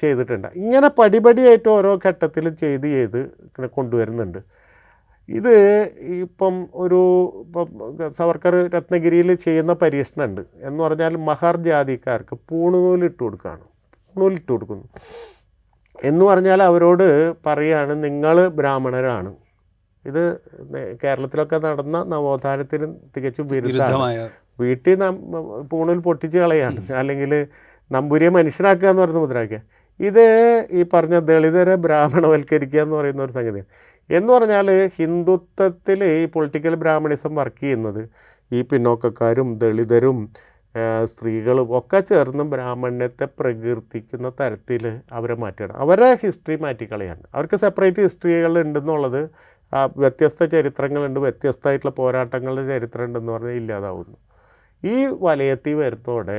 ചെയ്തിട്ടുണ്ട്. ഇങ്ങനെ പടിപടിയായിട്ട് ഓരോ ഘട്ടത്തിലും ചെയ്ത് ചെയ്ത് ഇങ്ങനെ കൊണ്ടുവരുന്നുണ്ട്. ഇത് ഇപ്പം ഒരു ഇപ്പം സവർക്കർ രത്നഗിരിയിൽ ചെയ്യുന്ന പരീക്ഷണമുണ്ട്. എന്ന് പറഞ്ഞാൽ മഹർ ജാതിക്കാർക്ക് പൂണുനൂലിട്ട് കൊടുക്കുകയാണ് പൂണൂലിട്ട് കൊടുക്കുന്നു. എന്ന് പറഞ്ഞാൽ അവരോട് പറയാണ് നിങ്ങൾ ബ്രാഹ്മണരാണ്. ഇത് കേരളത്തിലൊക്കെ നടന്ന നവോത്ഥാനത്തിന് തികച്ചും വിരുദ്ധമാണ്. വിരുദ്ധമായ വീട്ടിൽ പൂണൂൽ പൊട്ടിച്ച് കളയാണ്. അല്ലെങ്കിൽ നമ്പൂരിയെ മനുഷ്യനാക്കുക എന്ന് പറയുന്ന മുദ്രാക്കുക ഇത് ഈ പറഞ്ഞ ദളിതരെ ബ്രാഹ്മണവൽക്കരിക്കുക എന്ന് പറയുന്ന ഒരു സംഗതിയാണ്. എന്ന് പറഞ്ഞാൽ ഹിന്ദുത്വത്തിൽ ഈ പൊളിറ്റിക്കൽ ബ്രാഹ്മണിസം വർക്ക് ചെയ്യുന്നത് ഈ പിന്നോക്കക്കാരും ദളിതരും സ്ത്രീകളും ഒക്കെ ചേർന്ന് ബ്രാഹ്മണ്യത്തെ പ്രകീർത്തിക്കുന്ന തരത്തിൽ അവരെ മാറ്റുകയാണ്. അവരെ ഹിസ്റ്ററി മാറ്റിക്കളയാണ്. അവർക്ക് സെപ്പറേറ്റ് ഹിസ്റ്ററികൾ ഉണ്ടെന്നുള്ളത് വ്യത്യസ്ത ചരിത്രങ്ങളുണ്ട് വ്യത്യസ്തമായിട്ടുള്ള പോരാട്ടങ്ങളുടെ ചരിത്രം ഉണ്ടെന്ന് പറഞ്ഞാൽ ഇല്ലാതാവുന്നു. ഈ വലയത്തിൽ വരുന്നതോടെ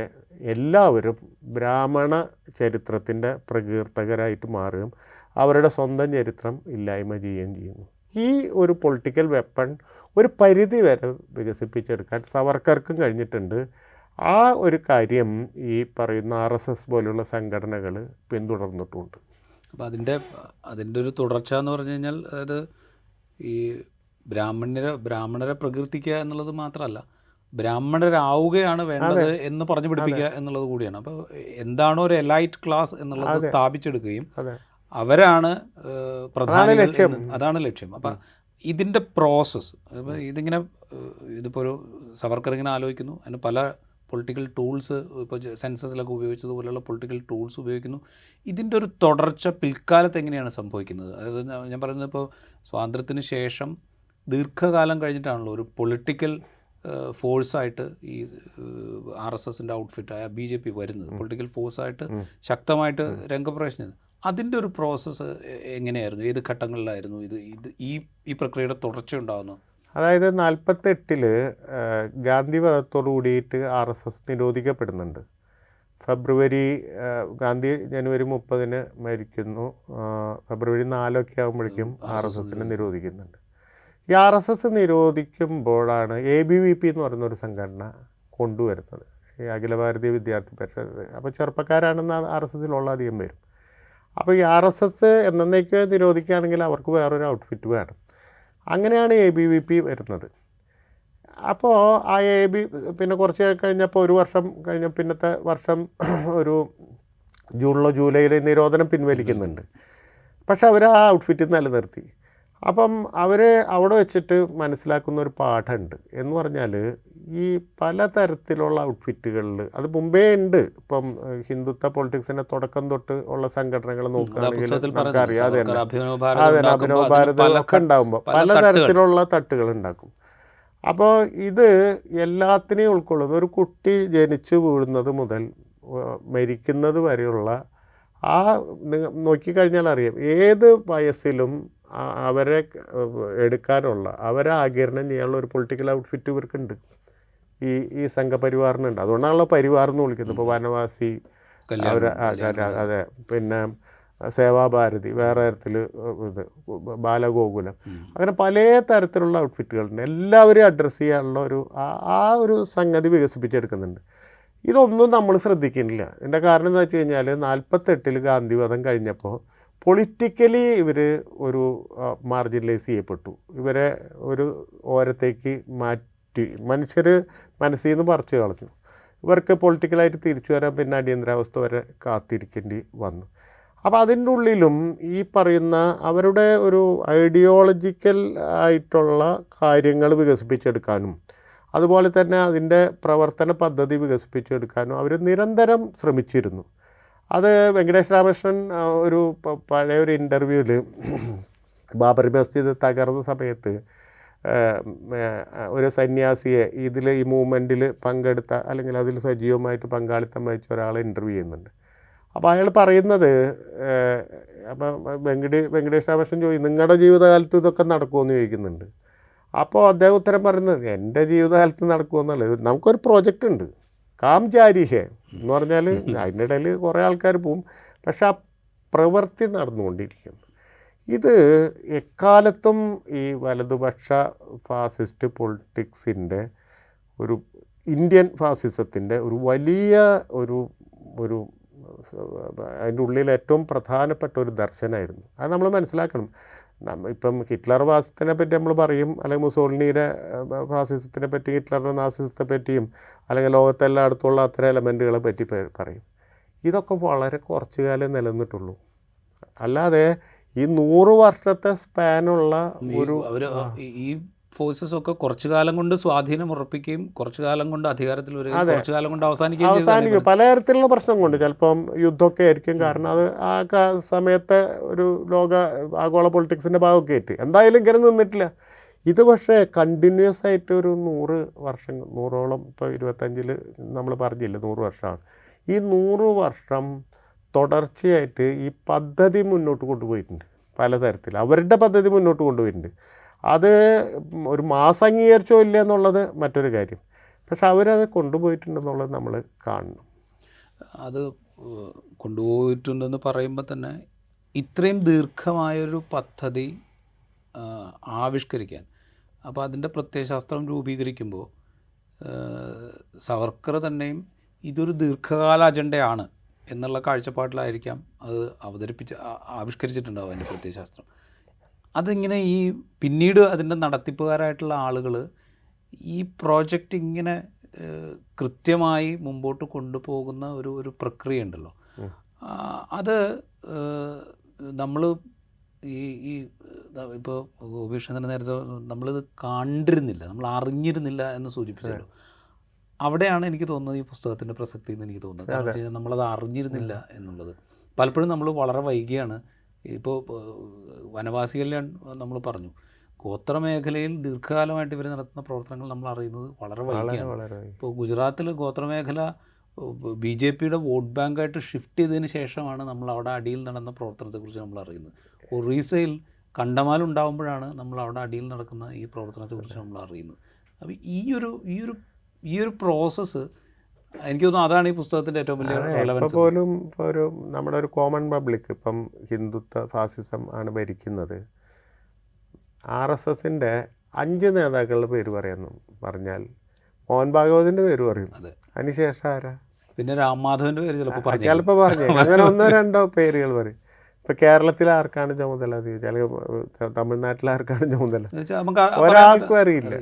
എല്ലാവരും ബ്രാഹ്മണ ചരിത്രത്തിന്റെ പ്രകീർത്തകരായിട്ട് മാറുകയും അവരുടെ സ്വന്തം ചരിത്രം ഇല്ലായ്മ ചെയ്യുകയും ചെയ്യുന്നു. ഈ ഒരു പൊളിറ്റിക്കൽ വെപ്പൺ ഒരു പരിധി വരെ വികസിപ്പിച്ചെടുക്കാൻ സവർക്കർക്കും കഴിഞ്ഞിട്ടുണ്ട്. ആ ഒരു കാര്യം ഈ പറയുന്ന ആർ എസ് എസ് പോലുള്ള സംഘടനകൾ പിന്തുടർന്നിട്ടുണ്ട്. അപ്പോൾ അതിന്റെ അതിന്റെ ഒരു തുടർച്ച എന്ന് പറഞ്ഞു കഴിഞ്ഞാൽ അതായത് ഈ ബ്രാഹ്മണരെ ബ്രാഹ്മണരെ പ്രകീർത്തിക്കുക എന്നുള്ളത് മാത്രമല്ല ബ്രാഹ്മണരാവുകയാണ് വേണ്ടത് എന്ന് പറഞ്ഞു പിടിപ്പിക്കുക എന്നുള്ളത് കൂടിയാണ്. അപ്പോൾ എന്താണോ ഒരു എലൈറ്റ് ക്ലാസ് എന്നുള്ളത് സ്ഥാപിച്ചെടുക്കുകയും അവരാണ് പ്രധാന ലക്ഷ്യം. അതാണ് ലക്ഷ്യം. അപ്പം ഇതിന്റെ പ്രോസസ്സ് ഇതിങ്ങനെ ഇതിപ്പോ ഇതിപ്പോൾ ഒരു സവർക്കർ ഇങ്ങനെ ആലോചിക്കുന്നു. അതിന് പല പൊളിറ്റിക്കൽ ടൂൾസ് ഇപ്പോൾ സെൻസസിലൊക്കെ ഉപയോഗിച്ചതുപോലെയുള്ള പൊളിറ്റിക്കൽ ടൂൾസ് ഉപയോഗിക്കുന്നു. ഇതിന്റെ ഒരു തുടർച്ച പിൽക്കാലത്ത് എങ്ങനെയാണ് സംഭവിക്കുന്നത്? അതായത് ഞാൻ- ഞാൻ പറയുന്നത് ഇപ്പോൾ സ്വാതന്ത്ര്യത്തിന് ശേഷം ദീർഘകാലം കഴിഞ്ഞിട്ടാണല്ലോ ഒരു പൊളിറ്റിക്കൽ ഫോഴ്സായിട്ട് ഈ ആർ എസ് എസിന്റെ ഔട്ട്ഫിറ്റായ ബി ജെ പി വരുന്നത് പൊളിറ്റിക്കൽ ഫോഴ്സായിട്ട് ശക്തമായിട്ട് രംഗപ്രവേശനം അതിന്റെ ഒരു പ്രോസസ്സ് എങ്ങനെയായിരുന്നു? ഏത് ഘട്ടങ്ങളിലായിരുന്നു ഇത്? ഇത് ഈ ഈ പ്രക്രിയയുടെ തുടർച്ച ഉണ്ടാകുന്നു അതായത് നാൽപ്പത്തെട്ടിൽ ഗാന്ധി വധത്തോടു കൂടിയിട്ട് ആർ എസ് എസ് നിരോധിക്കപ്പെടുന്നുണ്ട്. ഫെബ്രുവരി ഗാന്ധി ജനുവരി മുപ്പതിന് മരിക്കുന്നു. ഫെബ്രുവരി നാലൊക്കെ ആകുമ്പോഴേക്കും ആർ എസ് എസിനെ നിരോധിക്കുന്നുണ്ട്. ഈ ആർ എസ് എസ് നിരോധിക്കുമ്പോഴാണ് എ ബി വി പി എന്ന് പറയുന്ന ഒരു സംഘടന കൊണ്ടുവരുന്നത്. ഈ അഖില ഭാരതീയ വിദ്യാർത്ഥി പരിഷത്ത്. അപ്പോൾ ചെറുപ്പക്കാരാണെന്ന് ആർ എസ് എസിലുള്ള അധികം പേരും. അപ്പോൾ ഈ ആർ എസ് എസ് എന്നേക്ക് നിരോധിക്കുകയാണെങ്കിൽ അവർക്ക് വേറൊരു ഔട്ട്ഫിറ്റ് വേണം. അങ്ങനെയാണ് എ ബി വി പി വരുന്നത്. അപ്പോൾ ആ എ ബി പിന്നെ കുറച്ച് കഴിഞ്ഞപ്പോൾ ഒരു വർഷം കഴിഞ്ഞ പിന്നത്തെ വർഷം ഒരു ജൂണിലോ ജൂലൈയിലോ നിരോധനം പിൻവലിക്കുന്നുണ്ട്. പക്ഷെ അവർ ആ ഔട്ട്ഫിറ്റ് നിലനിർത്തി. അപ്പം അവരെ അവിടെ വെച്ചിട്ട് മനസ്സിലാക്കുന്ന ഒരു പാഠമുണ്ട്. എന്ന് പറഞ്ഞാൽ ഈ പലതരത്തിലുള്ള ഔട്ട്ഫിറ്റുകളിൽ അത് മുമ്പേ ഉണ്ട്. ഇപ്പം ഹിന്ദുത്വ പൊളിറ്റിക്സിന്റെ തുടക്കം തൊട്ട് ഉള്ള സംഘടനകൾ നോക്കുകയാണെങ്കിൽ നമുക്കറിയാം അത് അതെ അഭിനവ ഭാരതം ഒക്കെ ഉണ്ടാകുമ്പോൾ പല പല തട്ടുകൾ. ഉണ്ടാക്കും. അപ്പോൾ ഇത് എല്ലാത്തിനെയും ഉൾക്കൊള്ളുന്ന ഒരു കുട്ടി ജനിച്ചു വീഴുന്നത് മുതൽ മരിക്കുന്നത് വരെയുള്ള ആ നോക്കിക്കഴിഞ്ഞാൽ അറിയാം. ഏത് വയസ്സിലും അവരെ എടുക്കാനുള്ള അവരെ ആകിരണം ചെയ്യാനുള്ള ഒരു പൊളിറ്റിക്കൽ ഔട്ട്ഫിറ്റ് ഇവർക്കുണ്ട്. ഈ ഈ സംഘപരിവാറിനുണ്ട്. അതുകൊണ്ടാണല്ലോ പരിവാർ എന്ന് വിളിക്കുന്നത്. ഇപ്പോൾ വനവാസി അവർ അതെ. പിന്നെ സേവാഭാരതി വേറെ തരത്തിൽ ഇത് ബാലഗോകുലം. അങ്ങനെ പല തരത്തിലുള്ള ഔട്ട്ഫിറ്റുകളുണ്ട് എല്ലാവരെയും അഡ്രസ്സ് ചെയ്യാനുള്ള ഒരു ആ- ഒരു സംഗതി വികസിപ്പിച്ചെടുക്കുന്നുണ്ട്. ഇതൊന്നും നമ്മൾ ശ്രദ്ധിക്കുന്നില്ല. എന്റെ കാരണം എന്താ വെച്ച് കഴിഞ്ഞാൽ നാൽപ്പത്തെട്ടിൽ ഗാന്ധിവധം കഴിഞ്ഞപ്പോൾ പൊളിറ്റിക്കലി ഇവർ ഒരു മാർജിനലൈസ് ചെയ്യപ്പെട്ടു. ഇവരെ ഒരു ഓരത്തേക്ക് മാറ്റി മനുഷ്യർ മനസ്സിൽ നിന്ന് പറിച്ചു കളഞ്ഞു. ഇവർക്ക് പൊളിറ്റിക്കലായിട്ട് തിരിച്ചു വരാൻ പിന്നെ അടിയന്തരാവസ്ഥ വരെ കാത്തിരിക്കേണ്ടി വന്നു. അപ്പോൾ അതിന്റെ ഉള്ളിലും ഈ പറയുന്ന അവരുടെ ഒരു ഐഡിയോളജിക്കൽ ആയിട്ടുള്ള കാര്യങ്ങൾ വികസിപ്പിച്ചെടുക്കാനും അതുപോലെ തന്നെ അതിന്റെ പ്രവർത്തന പദ്ധതി വികസിപ്പിച്ചെടുക്കാനും അവർ നിരന്തരം ശ്രമിച്ചിരുന്നു. അത് വെങ്കടേഷ് രാമകൃഷ്ണൻ ഒരു പഴയ ഒരു ഇന്റർവ്യൂവിൽ ബാബറി മസ്ജിദ് തകർന്ന സമയത്ത് ഒരു സന്യാസിയെ ഇതിൽ ഈ മൂവ്മെന്റിൽ പങ്കെടുത്ത അല്ലെങ്കിൽ അതിൽ സജീവമായിട്ട് പങ്കാളിത്തം വഹിച്ച ഒരാളെ ഇന്റർവ്യൂ ചെയ്യുന്നുണ്ട്. അപ്പോൾ അയാൾ പറയുന്നത് അപ്പം വെങ്കടേ വെങ്കടേഷ് രാമകൃഷ്ണൻ ചോദിക്കും നിങ്ങളുടെ ജീവിതകാലത്ത് ഇതൊക്കെ നടക്കുമെന്ന് ചോദിക്കുന്നുണ്ട്. അപ്പോൾ അദ്ദേഹം ഉത്തരം പറയുന്നത് എന്റെ ജീവിതകാലത്ത് നടക്കുമെന്നുള്ളത് നമുക്കൊരു പ്രോജക്റ്റ് ഉണ്ട്. കാം ജാരി ഹേ എന്ന് പറഞ്ഞാൽ അതിന്റെ ഇടയിൽ കുറേ ആൾക്കാർ പോവും. പക്ഷെ ആ പ്രവൃത്തി നടന്നുകൊണ്ടിരിക്കുന്നു. ഇത് എക്കാലത്തും ഈ വലതുപക്ഷ ഫാസിസ്റ്റ് പൊളിറ്റിക്സിന്റെ ഒരു ഇന്ത്യൻ ഫാസിസത്തിന്റെ ഒരു വലിയ ഒരു ഒരു അതിന്റെ ഉള്ളിൽ ഏറ്റവും പ്രധാനപ്പെട്ട ഒരു ദർശനമായിരുന്നു അത് നമ്മൾ മനസ്സിലാക്കണം. നമ്മ ഇപ്പം ഹിറ്റ്ലർ ഫാസിസത്തിനെ പറ്റി നമ്മൾ പറയും അല്ലെങ്കിൽ മുസോളിനിയുടെ ഫാസിസത്തിനെ പറ്റി ഹിറ്റ്ലറുടെ നാസിസത്തെ പറ്റിയും അല്ലെങ്കിൽ ലോകത്തെല്ലായിടത്തുള്ള അത്തരം എലമെന്റുകളെ പറ്റി പറയും. ഇതൊക്കെ വളരെ കുറച്ചു കാലം നിലനിന്നിട്ടുള്ളൂ. അല്ലാതെ ഈ നൂറ് വർഷത്തെ സ്പാനുള്ള ഒരു ഈ ഫോഴ്സസ് ഒക്കെ കുറച്ചു കാലം കൊണ്ട് സ്വാധീനം ഉറപ്പിക്കുകയും കുറച്ചു കാലം കൊണ്ട് അധികാരത്തിൽ വരികയും കുറച്ചു കാലം കൊണ്ട് അവസാനിക്കുകയും അവസാനിക്കും. പലതരത്തിലുള്ള പ്രശ്നം കൊണ്ട് ചിലപ്പം യുദ്ധമൊക്കെ ആയിരിക്കും കാരണം അത് ആ സമയത്തെ ഒരു ലോക ആഗോള പൊളിറ്റിക്സിന്റെ ഭാഗമൊക്കെ ആയിട്ട്. എന്തായാലും ഇങ്ങനെ നിന്നിട്ടില്ല. ഇത് പക്ഷേ കണ്ടിന്യൂസ് ആയിട്ട് ഒരു നൂറ് വർഷം നൂറോളം ഇപ്പോൾ ഇരുപത്തഞ്ചിൽ നമ്മൾ പറഞ്ഞില്ല നൂറ് വർഷമാണ്. ഈ നൂറ് വർഷം തുടർച്ചയായിട്ട് ഈ പദ്ധതി മുന്നോട്ട് കൊണ്ടുപോയിട്ടുണ്ട്. പലതരത്തിൽ. അവരുടെ പദ്ധതി മുന്നോട്ട് കൊണ്ടുപോയിട്ടുണ്ട്. അത് ഒരു മാസം അംഗീകരിച്ചോ ഇല്ല എന്നുള്ളത് മറ്റൊരു കാര്യം. പക്ഷെ അവരത് കൊണ്ടുപോയിട്ടുണ്ടെന്നുള്ളത് നമ്മൾ കാണണം. അത് കൊണ്ടുപോയിട്ടുണ്ടെന്ന് പറയുമ്പോൾ തന്നെ ഇത്രയും ദീർഘമായൊരു പദ്ധതി ആവിഷ്കരിക്കാൻ. അപ്പോൾ അതിന്റെ പ്രത്യയശാസ്ത്രം രൂപീകരിക്കുമ്പോൾ സവർക്കർ തന്നെയും ഇതൊരു ദീർഘകാല അജണ്ടയാണ് എന്നുള്ള കാഴ്ചപ്പാടിലായിരിക്കാം അത് അവതരിപ്പിച്ച് ആവിഷ്കരിച്ചിട്ടുണ്ടാവും അതിന്റെ പ്രത്യയശാസ്ത്രം. അതിങ്ങനെ ഈ പിന്നീട് അതിന്റെ നടത്തിപ്പുകാരായിട്ടുള്ള ആളുകൾ ഈ പ്രോജക്റ്റ് ഇങ്ങനെ കൃത്യമായി മുമ്പോട്ട് കൊണ്ടുപോകുന്ന ഒരു ഒരു പ്രക്രിയ ഉണ്ടല്ലോ അത് നമ്മൾ ഈ ഈ ഇപ്പോൾ ഗോപീഷ്ണന്റെ നേരത്തെ നമ്മളിത് കണ്ടിരുന്നില്ല നമ്മൾ അറിഞ്ഞിരുന്നില്ല എന്ന് സൂചിപ്പിച്ചല്ലോ. അവിടെയാണ് എനിക്ക് തോന്നുന്നത് ഈ പുസ്തകത്തിന്റെ പ്രസക്തി എന്ന് എനിക്ക് തോന്നുന്നത്. കാരണം നമ്മളത് അറിഞ്ഞിരുന്നില്ല എന്നുള്ളത്. പലപ്പോഴും നമ്മൾ വളരെ വൈകിയാണ് ഇപ്പോൾ വനവാസി കല്യാൺ നമ്മൾ പറഞ്ഞു. ഗോത്രമേഖലയിൽ ദീർഘകാലമായിട്ട് ഇവർ നടത്തുന്ന പ്രവർത്തനങ്ങൾ നമ്മൾ അറിയുന്നത് വളരെ വളരെ വൈകിയാണ്. ഇപ്പോൾ ഗുജറാത്തിൽ ഗോത്രമേഖല ബി ജെ പിയുടെ വോട്ട് ബാങ്കായിട്ട് ഷിഫ്റ്റ് ചെയ്തതിന് ശേഷമാണ് നമ്മൾ അവിടെ അടിയിൽ നടന്ന പ്രവർത്തനത്തെക്കുറിച്ച് നമ്മൾ അറിയുന്നത്. ഒറീസയിൽ കണ്ടമാൽ ഉണ്ടാകുമ്പോഴാണ് നമ്മൾ അവിടെ അടിയിൽ നടക്കുന്ന ഈ പ്രവർത്തനത്തെക്കുറിച്ച് നമ്മൾ അറിയുന്നത്. അപ്പോൾ ഈ ഒരു ഈ ഒരു ഈ ഒരു പ്രോസസ്സ് എനിക്ക് തോന്നുന്നു അതാണ് ഈ പുസ്തകത്തിന്റെ ഏറ്റവും വലിയ പോലും ഒരു നമ്മുടെ ഒരു കോമൺ പബ്ലിക് ഇപ്പം ഹിന്ദുത്വ ഫാസിസം ആണ് ഭരിക്കുന്നത്. ആർ എസ് എസിന്റെ അഞ്ച് നേതാക്കളുടെ പേര് പറയുന്നു പറഞ്ഞാൽ മോഹൻ ഭാഗവതിന്റെ പേര് പറയും. അതെ. അതിനുശേഷം ആരാ? പിന്നെ രാംമാധവന്റെ പേര് ചിലപ്പോൾ പറഞ്ഞു ചിലപ്പോൾ പറഞ്ഞു അങ്ങനെ ഒന്നോ രണ്ടോ പേരുകൾ പറയും. ഇപ്പം കേരളത്തിൽ ആർക്കാണ് ചുമതല അല്ലെങ്കിൽ തമിഴ്നാട്ടിൽ ആർക്കാണ് ചുമതല? ഒരാൾക്കും അറിയില്ല.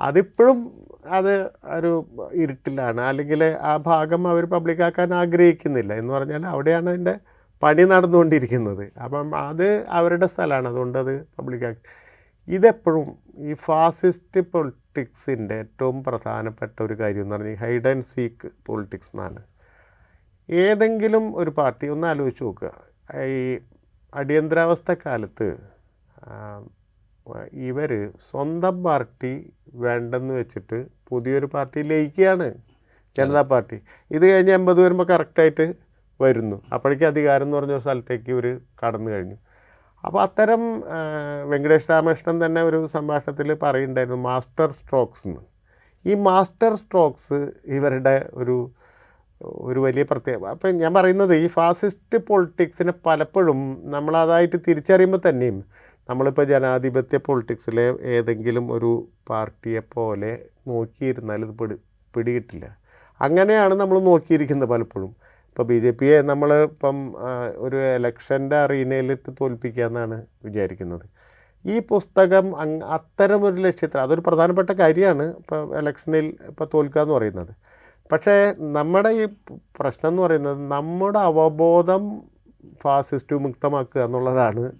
അതിപ്പോഴും അത് ഒരു ഇരുട്ടിലാണ്. അല്ലെങ്കിൽ ആ ഭാഗം അവർ പബ്ലിക്കാക്കാൻ ആഗ്രഹിക്കുന്നില്ല. എന്ന് പറഞ്ഞാൽ അവിടെയാണ് അതിന്റെ പണി നടന്നുകൊണ്ടിരിക്കുന്നത്. അപ്പം അത് അവരുടെ സ്ഥലമാണ്. അതുകൊണ്ട് അത് പബ്ലിക്കാക്കി ഇതെപ്പോഴും ഈ ഫാസിസ്റ്റ് പൊളിറ്റിക്സിന്റെ ഏറ്റവും പ്രധാനപ്പെട്ട ഒരു കാര്യം എന്ന് പറഞ്ഞാൽ ഹൈഡ് ആൻഡ് സീക്ക് പൊളിറ്റിക്സ് എന്നാണ്. ഏതെങ്കിലും ഒരു പാർട്ടി ഒന്ന് ആലോചിച്ച് നോക്കുക. ഈ അടിയന്തരാവസ്ഥ കാലത്ത് ഇവർ സ്വന്തം പാർട്ടി വേണ്ടെന്ന് വെച്ചിട്ട് പുതിയൊരു പാർട്ടി ലയിക്കുകയാണ്. ജനതാ പാർട്ടി. ഇത് കഴിഞ്ഞ് എൺപത് വരുമ്പോൾ കറക്റ്റായിട്ട് വരുന്നു. അപ്പോഴേക്കും അധികാരം എന്ന് പറഞ്ഞ സ്ഥലത്തേക്ക് ഇവർ കടന്നു കഴിഞ്ഞു. അപ്പോൾ അത്തരം വെങ്കടേഷ് രാമകൃഷ്ണൻ തന്നെ ഒരു സംഭാഷണത്തിൽ പറയുന്നുണ്ടായിരുന്നു മാസ്റ്റർ സ്ട്രോക്സ് എന്ന്. ഈ മാസ്റ്റർ സ്ട്രോക്സ് ഇവരുടെ ഒരു ഒരു വലിയ പ്രത്യേകത. അപ്പം ഞാൻ പറയുന്നത് ഈ ഫാസിസ്റ്റ് പൊളിറ്റിക്സിനെ പലപ്പോഴും നമ്മളതായിട്ട് തിരിച്ചറിയുമ്പോൾ തന്നെയും നമ്മളിപ്പോൾ ജനാധിപത്യ പൊളിറ്റിക്സിലെ ഏതെങ്കിലും ഒരു പാർട്ടിയെ പോലെ നോക്കിയിരുന്നാൽ ഇത് പിടി പിടികിട്ടില്ല. അങ്ങനെയാണ് നമ്മൾ നോക്കിയിരിക്കുന്നത് പലപ്പോഴും. ഇപ്പോൾ ബി ജെ പിയെ നമ്മൾ ഇപ്പം ഒരു എലക്ഷന്റെ അറീനയിലിട്ട് തോൽപ്പിക്കുക എന്നാണ് വിചാരിക്കുന്നത്. ഈ പുസ്തകം അത്തരമൊരു ലക്ഷ്യത്തിൽ അതൊരു പ്രധാനപ്പെട്ട കാര്യമാണ് ഇപ്പോൾ ഇലക്ഷനിൽ ഇപ്പോൾ തോൽക്കുക എന്ന് പറയുന്നത്. പക്ഷേ നമ്മുടെ ഈ പ്രശ്നം എന്ന് പറയുന്നത് നമ്മുടെ അവബോധം ഫാസിസ്റ്റ് മുക്തമാക്കുക എന്നുള്ളതാണ്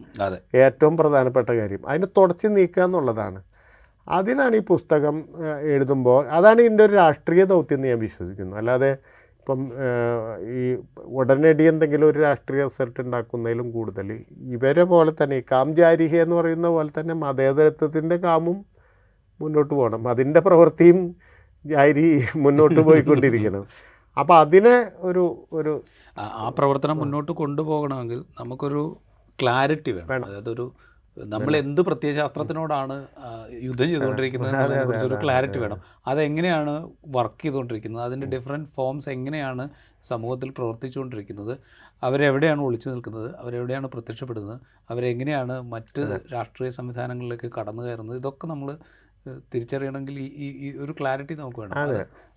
ഏറ്റവും പ്രധാനപ്പെട്ട കാര്യം. അതിനെ തുടച്ച് നീക്കുക എന്നുള്ളതാണ്. അതിനാണ് ഈ പുസ്തകം എഴുതുമ്പോൾ അതാണ് ഇതിന്റെ ഒരു രാഷ്ട്രീയ ദൗത്യം എന്ന് ഞാൻ വിശ്വസിക്കുന്നു. അല്ലാതെ ഇപ്പം ഈ ഉടനടി എന്തെങ്കിലും ഒരു രാഷ്ട്രീയ റിസൾട്ട് ഉണ്ടാക്കുന്നതിലും കൂടുതൽ ഇവരെ പോലെ തന്നെ ഈ കാം ജാരിഹ എന്ന് പറയുന്ന പോലെ തന്നെ മതേതരത്വത്തിന്റെ കാമും മുന്നോട്ട് പോകണം. അതിന്റെ പ്രവൃത്തിയും ജാരി മുന്നോട്ട് പോയിക്കൊണ്ടിരിക്കണം. അപ്പോൾ അതിനെ ഒരു ഒരു ആ- പ്രവർത്തനം മുന്നോട്ട് കൊണ്ടുപോകണമെങ്കിൽ നമുക്കൊരു ക്ലാരിറ്റി വേണം. അതായത് ഒരു നമ്മൾ എന്ത് പ്രത്യയശാസ്ത്രത്തിനോടാണ് യുദ്ധം ചെയ്തുകൊണ്ടിരിക്കുന്നത് ഒരു ക്ലാരിറ്റി വേണം. അതെങ്ങനെയാണ് വർക്ക് ചെയ്തുകൊണ്ടിരിക്കുന്നത് അതിന്റെ ഡിഫറെന്റ് ഫോംസ് എങ്ങനെയാണ് സമൂഹത്തിൽ പ്രവർത്തിച്ചുകൊണ്ടിരിക്കുന്നത് അവരെവിടെയാണ് ഒളിച്ചു നിൽക്കുന്നത് അവരെവിടെയാണ് പ്രത്യക്ഷപ്പെടുന്നത് അവരെങ്ങനെയാണ് മറ്റ് രാഷ്ട്രീയ സംവിധാനങ്ങളിലേക്ക് കടന്നു കയറുന്നത് ഇതൊക്കെ നമ്മൾ തിരിച്ചറിയണമെങ്കിൽ ഈ ഈ- ഒരു ക്ലാരിറ്റി നമുക്ക് വേണം.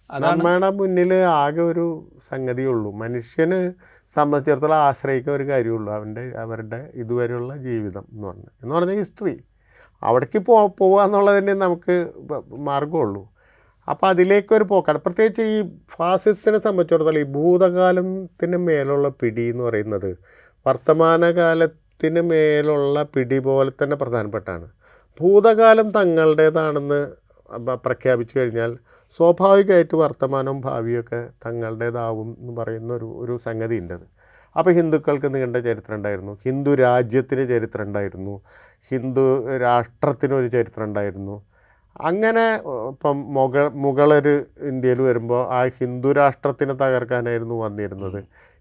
നമ്മുടെ മുന്നിൽ ആകെ ഒരു സംഗതിയുള്ളൂ. മനുഷ്യന് സംബന്ധിച്ചിടത്തോളം ആശ്രയിക്കുന്ന ഒരു കാര്യമുള്ളൂ. അവന്റെ അവരുടെ ഇതുവരെയുള്ള ജീവിതം എന്ന് പറഞ്ഞാൽ. എന്ന് പറഞ്ഞാൽ ഹിസ്റ്ററി. അവിടേക്ക് പോ പോവുക എന്നുള്ളത് തന്നെ നമുക്ക് മാർഗമുള്ളൂ അപ്പോൾ അതിലേക്കൊരു പോക്കാണ്. പ്രത്യേകിച്ച് ഈ ഫാസിസ്റ്റിനെ സംബന്ധിച്ചിടത്തോളം ഈ ഭൂതകാലത്തിന് മേലുള്ള പിടി എന്ന് പറയുന്നത് വർത്തമാനകാലത്തിന് മേലുള്ള പിടി പോലെ തന്നെ പ്രധാനപ്പെട്ടാണ്. ഭൂതകാലം തങ്ങളുടേതാണെന്ന് പ്രഖ്യാപിച്ചു കഴിഞ്ഞാൽ സ്വാഭാവികമായിട്ട് വർത്തമാനവും ഭാവിയൊക്കെ തങ്ങളുടേതാവും എന്ന് പറയുന്ന ഒരു ഒരു സംഗതി ഉണ്ടത് അപ്പോൾ ഹിന്ദുക്കൾക്ക് നീണ്ട ചരിത്രം ഉണ്ടായിരുന്നു ഹിന്ദു രാജ്യത്തിന് ചരിത്രം ഉണ്ടായിരുന്നു. ഹിന്ദു രാഷ്ട്രത്തിനൊരു ചരിത്രം ഉണ്ടായിരുന്നു. അങ്ങനെ ഇപ്പം മുഗൾ മുഗളർ ഇന്ത്യയിൽ വരുമ്പോൾ ആ ഹിന്ദു രാഷ്ട്രത്തിനെ തകർക്കാനായിരുന്നു വന്നിരുന്നത്.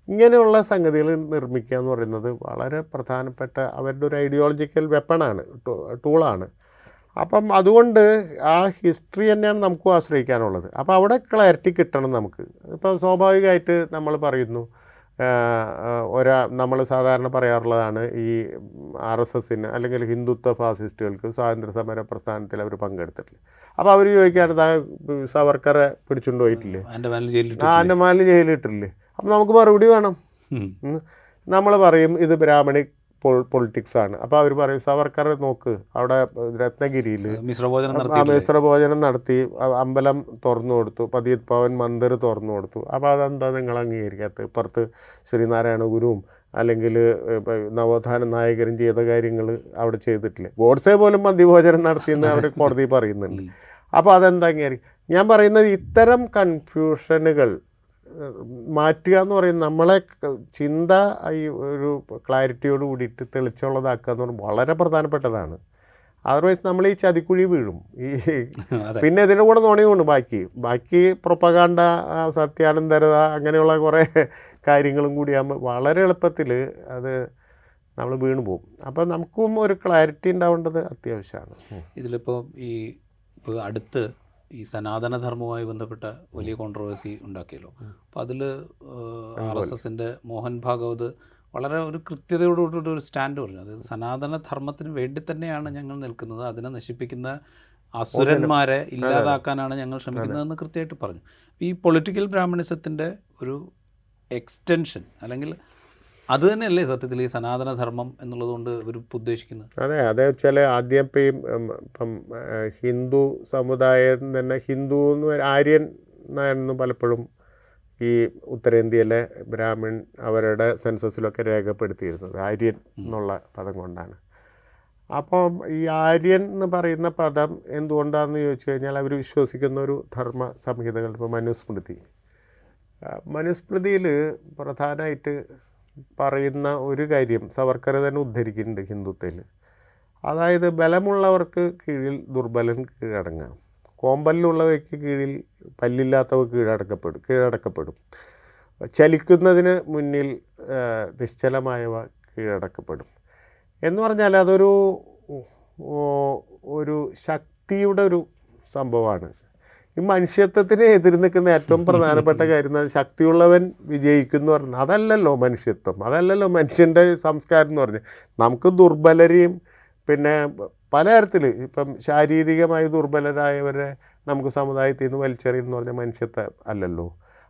ഇങ്ങനെയുള്ള സംഗതികൾ നിർമ്മിക്കുക എന്ന് പറയുന്നത് വളരെ പ്രധാനപ്പെട്ട അവരുടെ ഒരു ഐഡിയോളജിക്കൽ വെപ്പണാണ് ടൂളാണ് അപ്പം അതുകൊണ്ട് ആ ഹിസ്റ്ററി തന്നെയാണ് നമുക്കും ആശ്രയിക്കാനുള്ളത്. അപ്പോൾ അവിടെ ക്ലാരിറ്റി കിട്ടണം നമുക്ക്. ഇപ്പം സ്വാഭാവികമായിട്ട് നമ്മൾ പറയുന്നു ഒരാ നമ്മൾ സാധാരണ പറയാറുള്ളതാണ് ഈ ആർ എസ് എസിന് അല്ലെങ്കിൽ ഹിന്ദുത്വ ഫാസിസ്റ്റുകൾക്ക് സ്വാതന്ത്ര്യ സമര പ്രസ്ഥാനത്തിൽ അവർ പങ്കെടുത്തിട്ടില്ല. അപ്പോൾ അവർ ചോദിക്കാറ് "ദാ സവർക്കറെ പിടിച്ചുകൊണ്ട് പോയിട്ടില്ലേ? എന്റെ മാലിന് ജയിലിട്ട് ആ അന്നമാലിൽ ജയിലിട്ടില്ലേ അപ്പം നമുക്ക് മറുപടി വേണം. നമ്മൾ പറയും ഇത് ബ്രാഹ്മണി പൊളിറ്റിക്സ് ആണ്. അപ്പോൾ അവർ പറയും സവർക്കർ നോക്ക് അവിടെ രത്നഗിരിയിൽ മിശ്രഭോജനം നടത്തി അമ്പലം തുറന്നു കൊടുത്തു പതിയത് പവൻ മന്ദിർ തുറന്നു കൊടുത്തു. അപ്പോൾ അതെന്താ നിങ്ങൾ അംഗീകരിക്കാത്തത്? ഇപ്പുറത്ത് ശ്രീനാരായണ ഗുരുവും അല്ലെങ്കിൽ നവോത്ഥാന നായകരും ചെയ്ത കാര്യങ്ങൾ അവിടെ ചെയ്തിട്ടില്ല? ഗോഡ്സെ പോലും മന്തിഭോജനം നടത്തിയെന്ന് അവർ കോടതി പറയുന്നുണ്ട്. അപ്പോൾ അതെന്താ അംഗീകരിക്കും ഞാൻ പറയുന്നത് ഇത്തരം കൺഫ്യൂഷനുകൾ മാറ്റുക എന്ന് പറയുന്നത് നമ്മളെ ചിന്ത ഈ ഒരു ക്ലാരിറ്റിയോട് കൂടിയിട്ട് തെളിച്ചുള്ളതാക്കുക എന്ന് പറയുമ്പോൾ വളരെ പ്രധാനപ്പെട്ടതാണ്. അതർവൈസ് നമ്മൾ ഈ ചതിക്കുഴി വീഴും. ഈ പിന്നെ ഇതിന്റെ കൂടെ നുണയുണ്ട് ബാക്കി. ബാക്കി പ്രൊപ്പകാണ്ട സത്യാനന്തരത അങ്ങനെയുള്ള കുറേ കാര്യങ്ങളും കൂടിയാകുമ്പോൾ വളരെ എളുപ്പത്തിൽ അത് നമ്മൾ വീണു പോകും. അപ്പോൾ നമുക്കും ഒരു ക്ലാരിറ്റി ഉണ്ടാവേണ്ടത് അത്യാവശ്യമാണ്. ഇതിലിപ്പോൾ ഈ ഇപ്പോൾ അടുത്ത് ഈ സനാതനധർമ്മവുമായി ബന്ധപ്പെട്ട വലിയ കോൺട്രവേഴ്സി ഉണ്ടാക്കിയല്ലോ. അപ്പോൾ അതിൽ ആർ എസ് എസിന്റെ മോഹൻ ഭാഗവത് വളരെ ഒരു കൃത്യതയോടുകൂടി ഒരു സ്റ്റാൻഡ് പറഞ്ഞു. അതായത് സനാതന ധർമ്മത്തിന് വേണ്ടി തന്നെയാണ് ഞങ്ങൾ നിൽക്കുന്നത്. അതിനെ നശിപ്പിക്കുന്ന അസുരന്മാരെ ഇല്ലാതാക്കാനാണ് ഞങ്ങൾ ശ്രമിക്കുന്നതെന്ന് കൃത്യമായിട്ട് പറഞ്ഞു. ഈ പൊളിറ്റിക്കൽ ബ്രാഹ്മണിസത്തിന്റെ ഒരു എക്സ്റ്റൻഷൻ അല്ലെങ്കിൽ അത് തന്നെയല്ലേ സത്യത്തിൽ ഈ സനാതനധർമ്മം എന്നുള്ളത് കൊണ്ട് ഇവർ ഉദ്ദേശിക്കുന്നത്? അതെ അതേ വെച്ചാൽ ആദ്യം ഇപ്പം ഈ ഇപ്പം ഹിന്ദു സമുദായം തന്നെ ഹിന്ദു എന്ന് ആര്യൻ എന്നായിരുന്നു പലപ്പോഴും ഈ ഉത്തരേന്ത്യയിലെ ബ്രാഹ്മിൺ അവരുടെ സെൻസസിലൊക്കെ രേഖപ്പെടുത്തിയിരുന്നത് ആര്യൻ എന്നുള്ള പദം കൊണ്ടാണ്. അപ്പോൾ ഈ ആര്യൻ എന്ന് പറയുന്ന പദം എന്തുകൊണ്ടാണെന്ന് ചോദിച്ചു കഴിഞ്ഞാൽ അവർ വിശ്വസിക്കുന്ന ഒരു ധർമ്മ സംഹിതകൾ ഇപ്പോൾ മനുസ്മൃതി. മനുസ്മൃതിയിൽ പ്രധാനമായിട്ട് പറയുന്ന ഒരു കാര്യം സവർക്കർ തന്നെ ഉദ്ധരിക്കുന്നുണ്ട് ഹിന്ദുത്വയിൽ അതായത് ബലമുള്ളവർക്ക് കീഴിൽ ദുർബലൻ കീഴടങ്ങാം കോമ്പലിലുള്ളവയ്ക്ക് കീഴിൽ പല്ലില്ലാത്തവ കീഴടക്കപ്പെടും കീഴടക്കപ്പെടും. ചലിക്കുന്നതിന് മുന്നിൽ നിശ്ചലമായവ കീഴടക്കപ്പെടും. എന്ന് പറഞ്ഞാൽ അതൊരു ഒരു ശക്തിയുടെ ഒരു സംഭവമാണ്. ഈ മനുഷ്യത്വത്തിന് എതിര് നിൽക്കുന്ന ഏറ്റവും പ്രധാനപ്പെട്ട കാര്യം എന്ന് പറഞ്ഞാൽ ശക്തിയുള്ളവൻ വിജയിക്കുന്നു പറഞ്ഞാൽ അതല്ലല്ലോ മനുഷ്യത്വം. അതല്ലല്ലോ മനുഷ്യന്റെ സംസ്കാരം എന്ന് പറഞ്ഞാൽ നമുക്ക് ദുർബലരെയും പിന്നെ പലതരത്തിൽ ഇപ്പം ശാരീരികമായി ദുർബലരായവരെ നമുക്ക് സമുദായത്തിൽ നിന്ന് വലിച്ചെറിയുന്ന പറഞ്ഞാൽ മനുഷ്യത്വ അല്ലല്ലോ.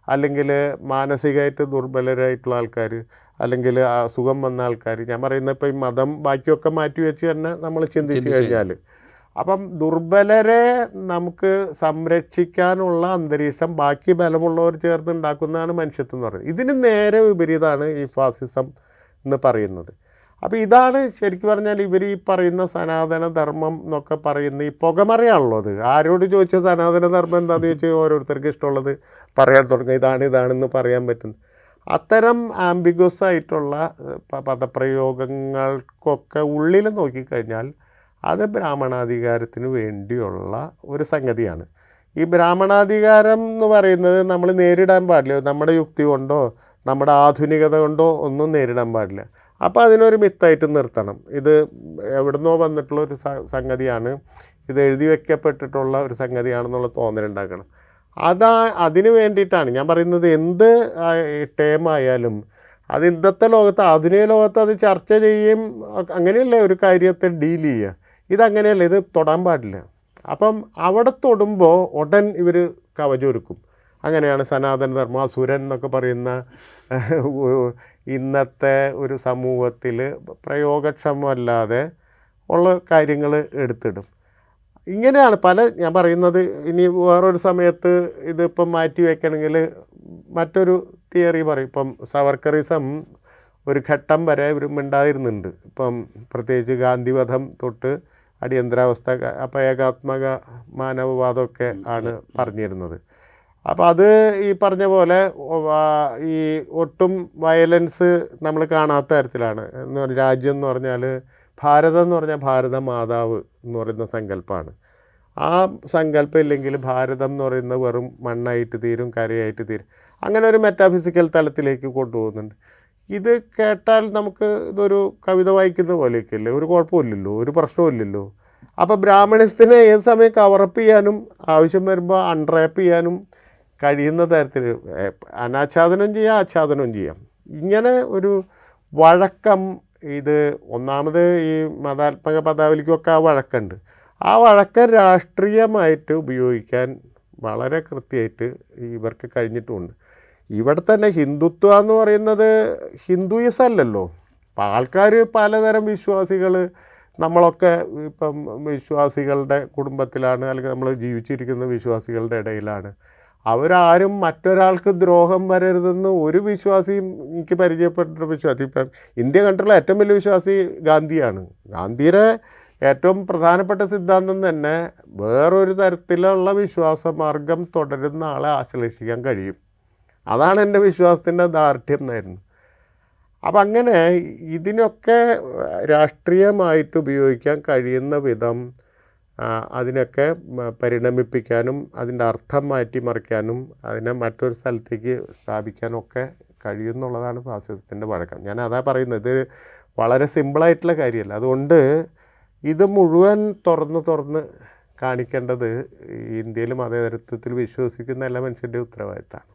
അല്ലെങ്കിൽ മാനസികമായിട്ട് ദുർബലരായിട്ടുള്ള ആൾക്കാർ അല്ലെങ്കിൽ അസുഖം വന്ന ആൾക്കാർ ഞാൻ പറയുന്ന ഇപ്പം ഈ മതം ബാക്കിയൊക്കെ മാറ്റി വെച്ച് തന്നെ നമ്മൾ ചിന്തിച്ച് ചിന്തിച്ച് കഴിഞ്ഞാൽ അപ്പം ദുർബലരെ നമുക്ക് സംരക്ഷിക്കാനുള്ള അന്തരീക്ഷം ബാക്കി ബലമുള്ളവർ ചേർന്ന് ഉണ്ടാക്കുന്നതാണ് മനുഷ്യത്വം എന്ന് പറയുന്നത്. ഇതിന് നേരെ വിപരീതമാണ് ഈ ഫാസിസം എന്ന് പറയുന്നത്. അപ്പോൾ ഇതാണ് ശരിക്കും പറഞ്ഞാൽ ഇവർ ഈ പറയുന്ന സനാതന ധർമ്മം എന്നൊക്കെ പറയുന്ന ഈ പുകമറയാണല്ലോ അത്. ആരോട് ചോദിച്ചാൽ സനാതന ധർമ്മം എന്താണെന്ന് ചോദിച്ചാൽ ഓരോരുത്തർക്ക് ഇഷ്ടമുള്ളത് പറയാൻ തുടങ്ങും. ഇതാണ് ഇതാണെന്ന് പറയാൻ പറ്റുന്നത്. അത്തരം ആംബിഗസ് ആയിട്ടുള്ള പദപ്രയോഗങ്ങൾക്കൊക്കെ ഉള്ളിൽ നോക്കിക്കഴിഞ്ഞാൽ അത് ബ്രാഹ്മണാധികാരത്തിന് വേണ്ടിയുള്ള ഒരു സംഗതിയാണ്. ഈ ബ്രാഹ്മണാധികാരം എന്ന് പറയുന്നത് നമ്മൾ നേരിടാൻ പാടില്ല. നമ്മുടെ യുക്തി കൊണ്ടോ നമ്മുടെ ആധുനികത കൊണ്ടോ ഒന്നും നേരിടാൻ പാടില്ല. അപ്പോൾ അതിനൊരു മിത്തായിട്ട് നിർത്തണം. ഇത് എവിടുന്നോ വന്നിട്ടുള്ള ഒരു സംഗതിയാണ്. ഇത് എഴുതി വയ്ക്കപ്പെട്ടിട്ടുള്ള ഒരു സംഗതിയാണെന്നുള്ള തോന്നലുണ്ടാക്കണം അതാ അതിന് വേണ്ടിയിട്ടാണ് ഞാൻ പറയുന്നത് എന്ത് ടേമായാലും അത് ഇന്നത്തെ ലോകത്ത് ആധുനിക ലോകത്ത് അത് ചർച്ച ചെയ്യുകയും അങ്ങനെയല്ലേ ഒരു കാര്യത്തെ ഡീൽ ചെയ്യുക? ഇതങ്ങനെയല്ല ഇത് തൊടാൻ പാടില്ല. അപ്പം അവിടെ തൊടുമ്പോൾ ഉടൻ ഇവർ കവചൊരുക്കും. അങ്ങനെയാണ് സനാതന ധർമ്മം. അസുരൻ എന്നൊക്കെ പറയുന്ന ഇന്നത്തെ ഒരു സമൂഹത്തിൽ പ്രയോഗക്ഷമല്ലാതെ ഉള്ള കാര്യങ്ങൾ എടുത്തിടും. ഇങ്ങനെയാണ് പല ഞാൻ പറയുന്നത് ഇനി വേറൊരു സമയത്ത് ഇതിപ്പം മാറ്റി വയ്ക്കണമെങ്കിൽ മറ്റൊരു തിയറി പറയും. ഇപ്പം സവർക്കറിസം ഒരു ഘട്ടം വരെ ഇവർ മിണ്ടാതിരുന്നുണ്ട്. ഇപ്പം പ്രത്യേകിച്ച് ഗാന്ധിവധം തൊട്ട് അടിയന്തരാവസ്ഥ അപ്പം അപ്പോൾ ഏകാത്മക മാനവവാദമൊക്കെ ആണ് പറഞ്ഞിരുന്നത്. അപ്പോൾ അത് ഈ പറഞ്ഞ പോലെ ഈ ഒട്ടും വയലൻസ് നമ്മൾ കാണാത്ത തരത്തിലാണ്. എന്ന് പറഞ്ഞാൽ രാജ്യം എന്ന് പറഞ്ഞാൽ ഭാരതം എന്ന് പറഞ്ഞാൽ ഭാരത മാതാവ് എന്ന് പറയുന്ന സങ്കല്പമാണ് ആ സങ്കല്പം ഇല്ലെങ്കിൽ ഭാരതം എന്ന് പറയുന്നത് വെറും മണ്ണായിട്ട് തീരും കരയായിട്ട് തീരും. അങ്ങനെ ഒരു മെറ്റാഫിസിക്കൽ തലത്തിലേക്ക് കൊണ്ടുപോകുന്നുണ്ട്. ഇത് കേട്ടാൽ നമുക്ക് ഇതൊരു കവിത വായിക്കുന്ന പോലെയൊക്കെ അല്ലേ ഒരു കുഴപ്പമില്ലല്ലോ ഒരു പ്രശ്നമില്ലല്ലോ. അപ്പോൾ ബ്രാഹ്മണിസത്തിനെ ഏത് സമയം കവറപ്പ് ചെയ്യാനും ആവശ്യം വരുമ്പോൾ അൺറാപ്പ് ചെയ്യാനും കഴിയുന്ന തരത്തിൽ അനാച്ഛാദനം ചെയ്യാം ആച്ഛാദനവും ചെയ്യാം. ഇങ്ങനെ ഒരു വഴക്കം ഇത് ഒന്നാമത് ഈ മതാത്മക പദാവലിക്കൊക്കെ ആ വഴക്കുണ്ട് ആ വഴക്കം രാഷ്ട്രീയമായിട്ട് ഉപയോഗിക്കാൻ വളരെ കൃത്യമായിട്ട് ഇവർക്ക് കഴിഞ്ഞിട്ടുമുണ്ട് ഇവിടെ തന്നെ ഹിന്ദുത്വ എന്ന് പറയുന്നത് ഹിന്ദുയിസം അല്ലല്ലോ അപ്പം ആൾക്കാർ പലതരം വിശ്വാസികൾ നമ്മളൊക്കെ ഇപ്പം വിശ്വാസികളുടെ കുടുംബത്തിലാണ് അല്ലെങ്കിൽ നമ്മൾ ജീവിച്ചിരിക്കുന്ന വിശ്വാസികളുടെ ഇടയിലാണ്. അവരാരും മറ്റൊരാൾക്ക് ദ്രോഹം വരരുതെന്ന് ഒരു വിശ്വാസിയും എനിക്ക് പരിചയപ്പെട്ട വിശ്വാസി ഇപ്പം ഇന്ത്യ കണ്ടുള്ള ഏറ്റവും വലിയ വിശ്വാസി ഗാന്ധിയാണ്. ഗാന്ധിയുടെ ഏറ്റവും പ്രധാനപ്പെട്ട സിദ്ധാന്തം തന്നെ വേറൊരു തരത്തിലുള്ള വിശ്വാസമാർഗം തുടരുന്ന ആളെ ആശ്ലേഷിക്കാൻ കഴിയും. അതാണ് എന്റെ വിശ്വാസത്തിന്റെ ദാർഢ്യം എന്നായിരുന്നു. അപ്പം അങ്ങനെ ഇതിനൊക്കെ രാഷ്ട്രീയമായിട്ട് ഉപയോഗിക്കാൻ കഴിയുന്ന വിധം അതിനൊക്കെ പരിണമിപ്പിക്കാനും അതിന്റെ അർത്ഥം മാറ്റിമറിക്കാനും അതിനെ മറ്റൊരു സ്ഥലത്തേക്ക് സ്ഥാപിക്കാനും ഒക്കെ കഴിയുമെന്നുള്ളതാണ് ഫാസിസത്തിന്റെ വഴക്കം ഞാൻ അതാ പറയുന്നത് ഇത് വളരെ സിമ്പിളായിട്ടുള്ള കാര്യമല്ല. അതുകൊണ്ട് ഇത് മുഴുവൻ തുറന്ന് തുറന്ന് കാണിക്കേണ്ടത് ഇന്ത്യയിലും അതേ തരത്തിൽ വിശ്വസിക്കുന്ന എല്ലാ മനുഷ്യന്റെ ഉത്തരവാദിത്തമാണ്.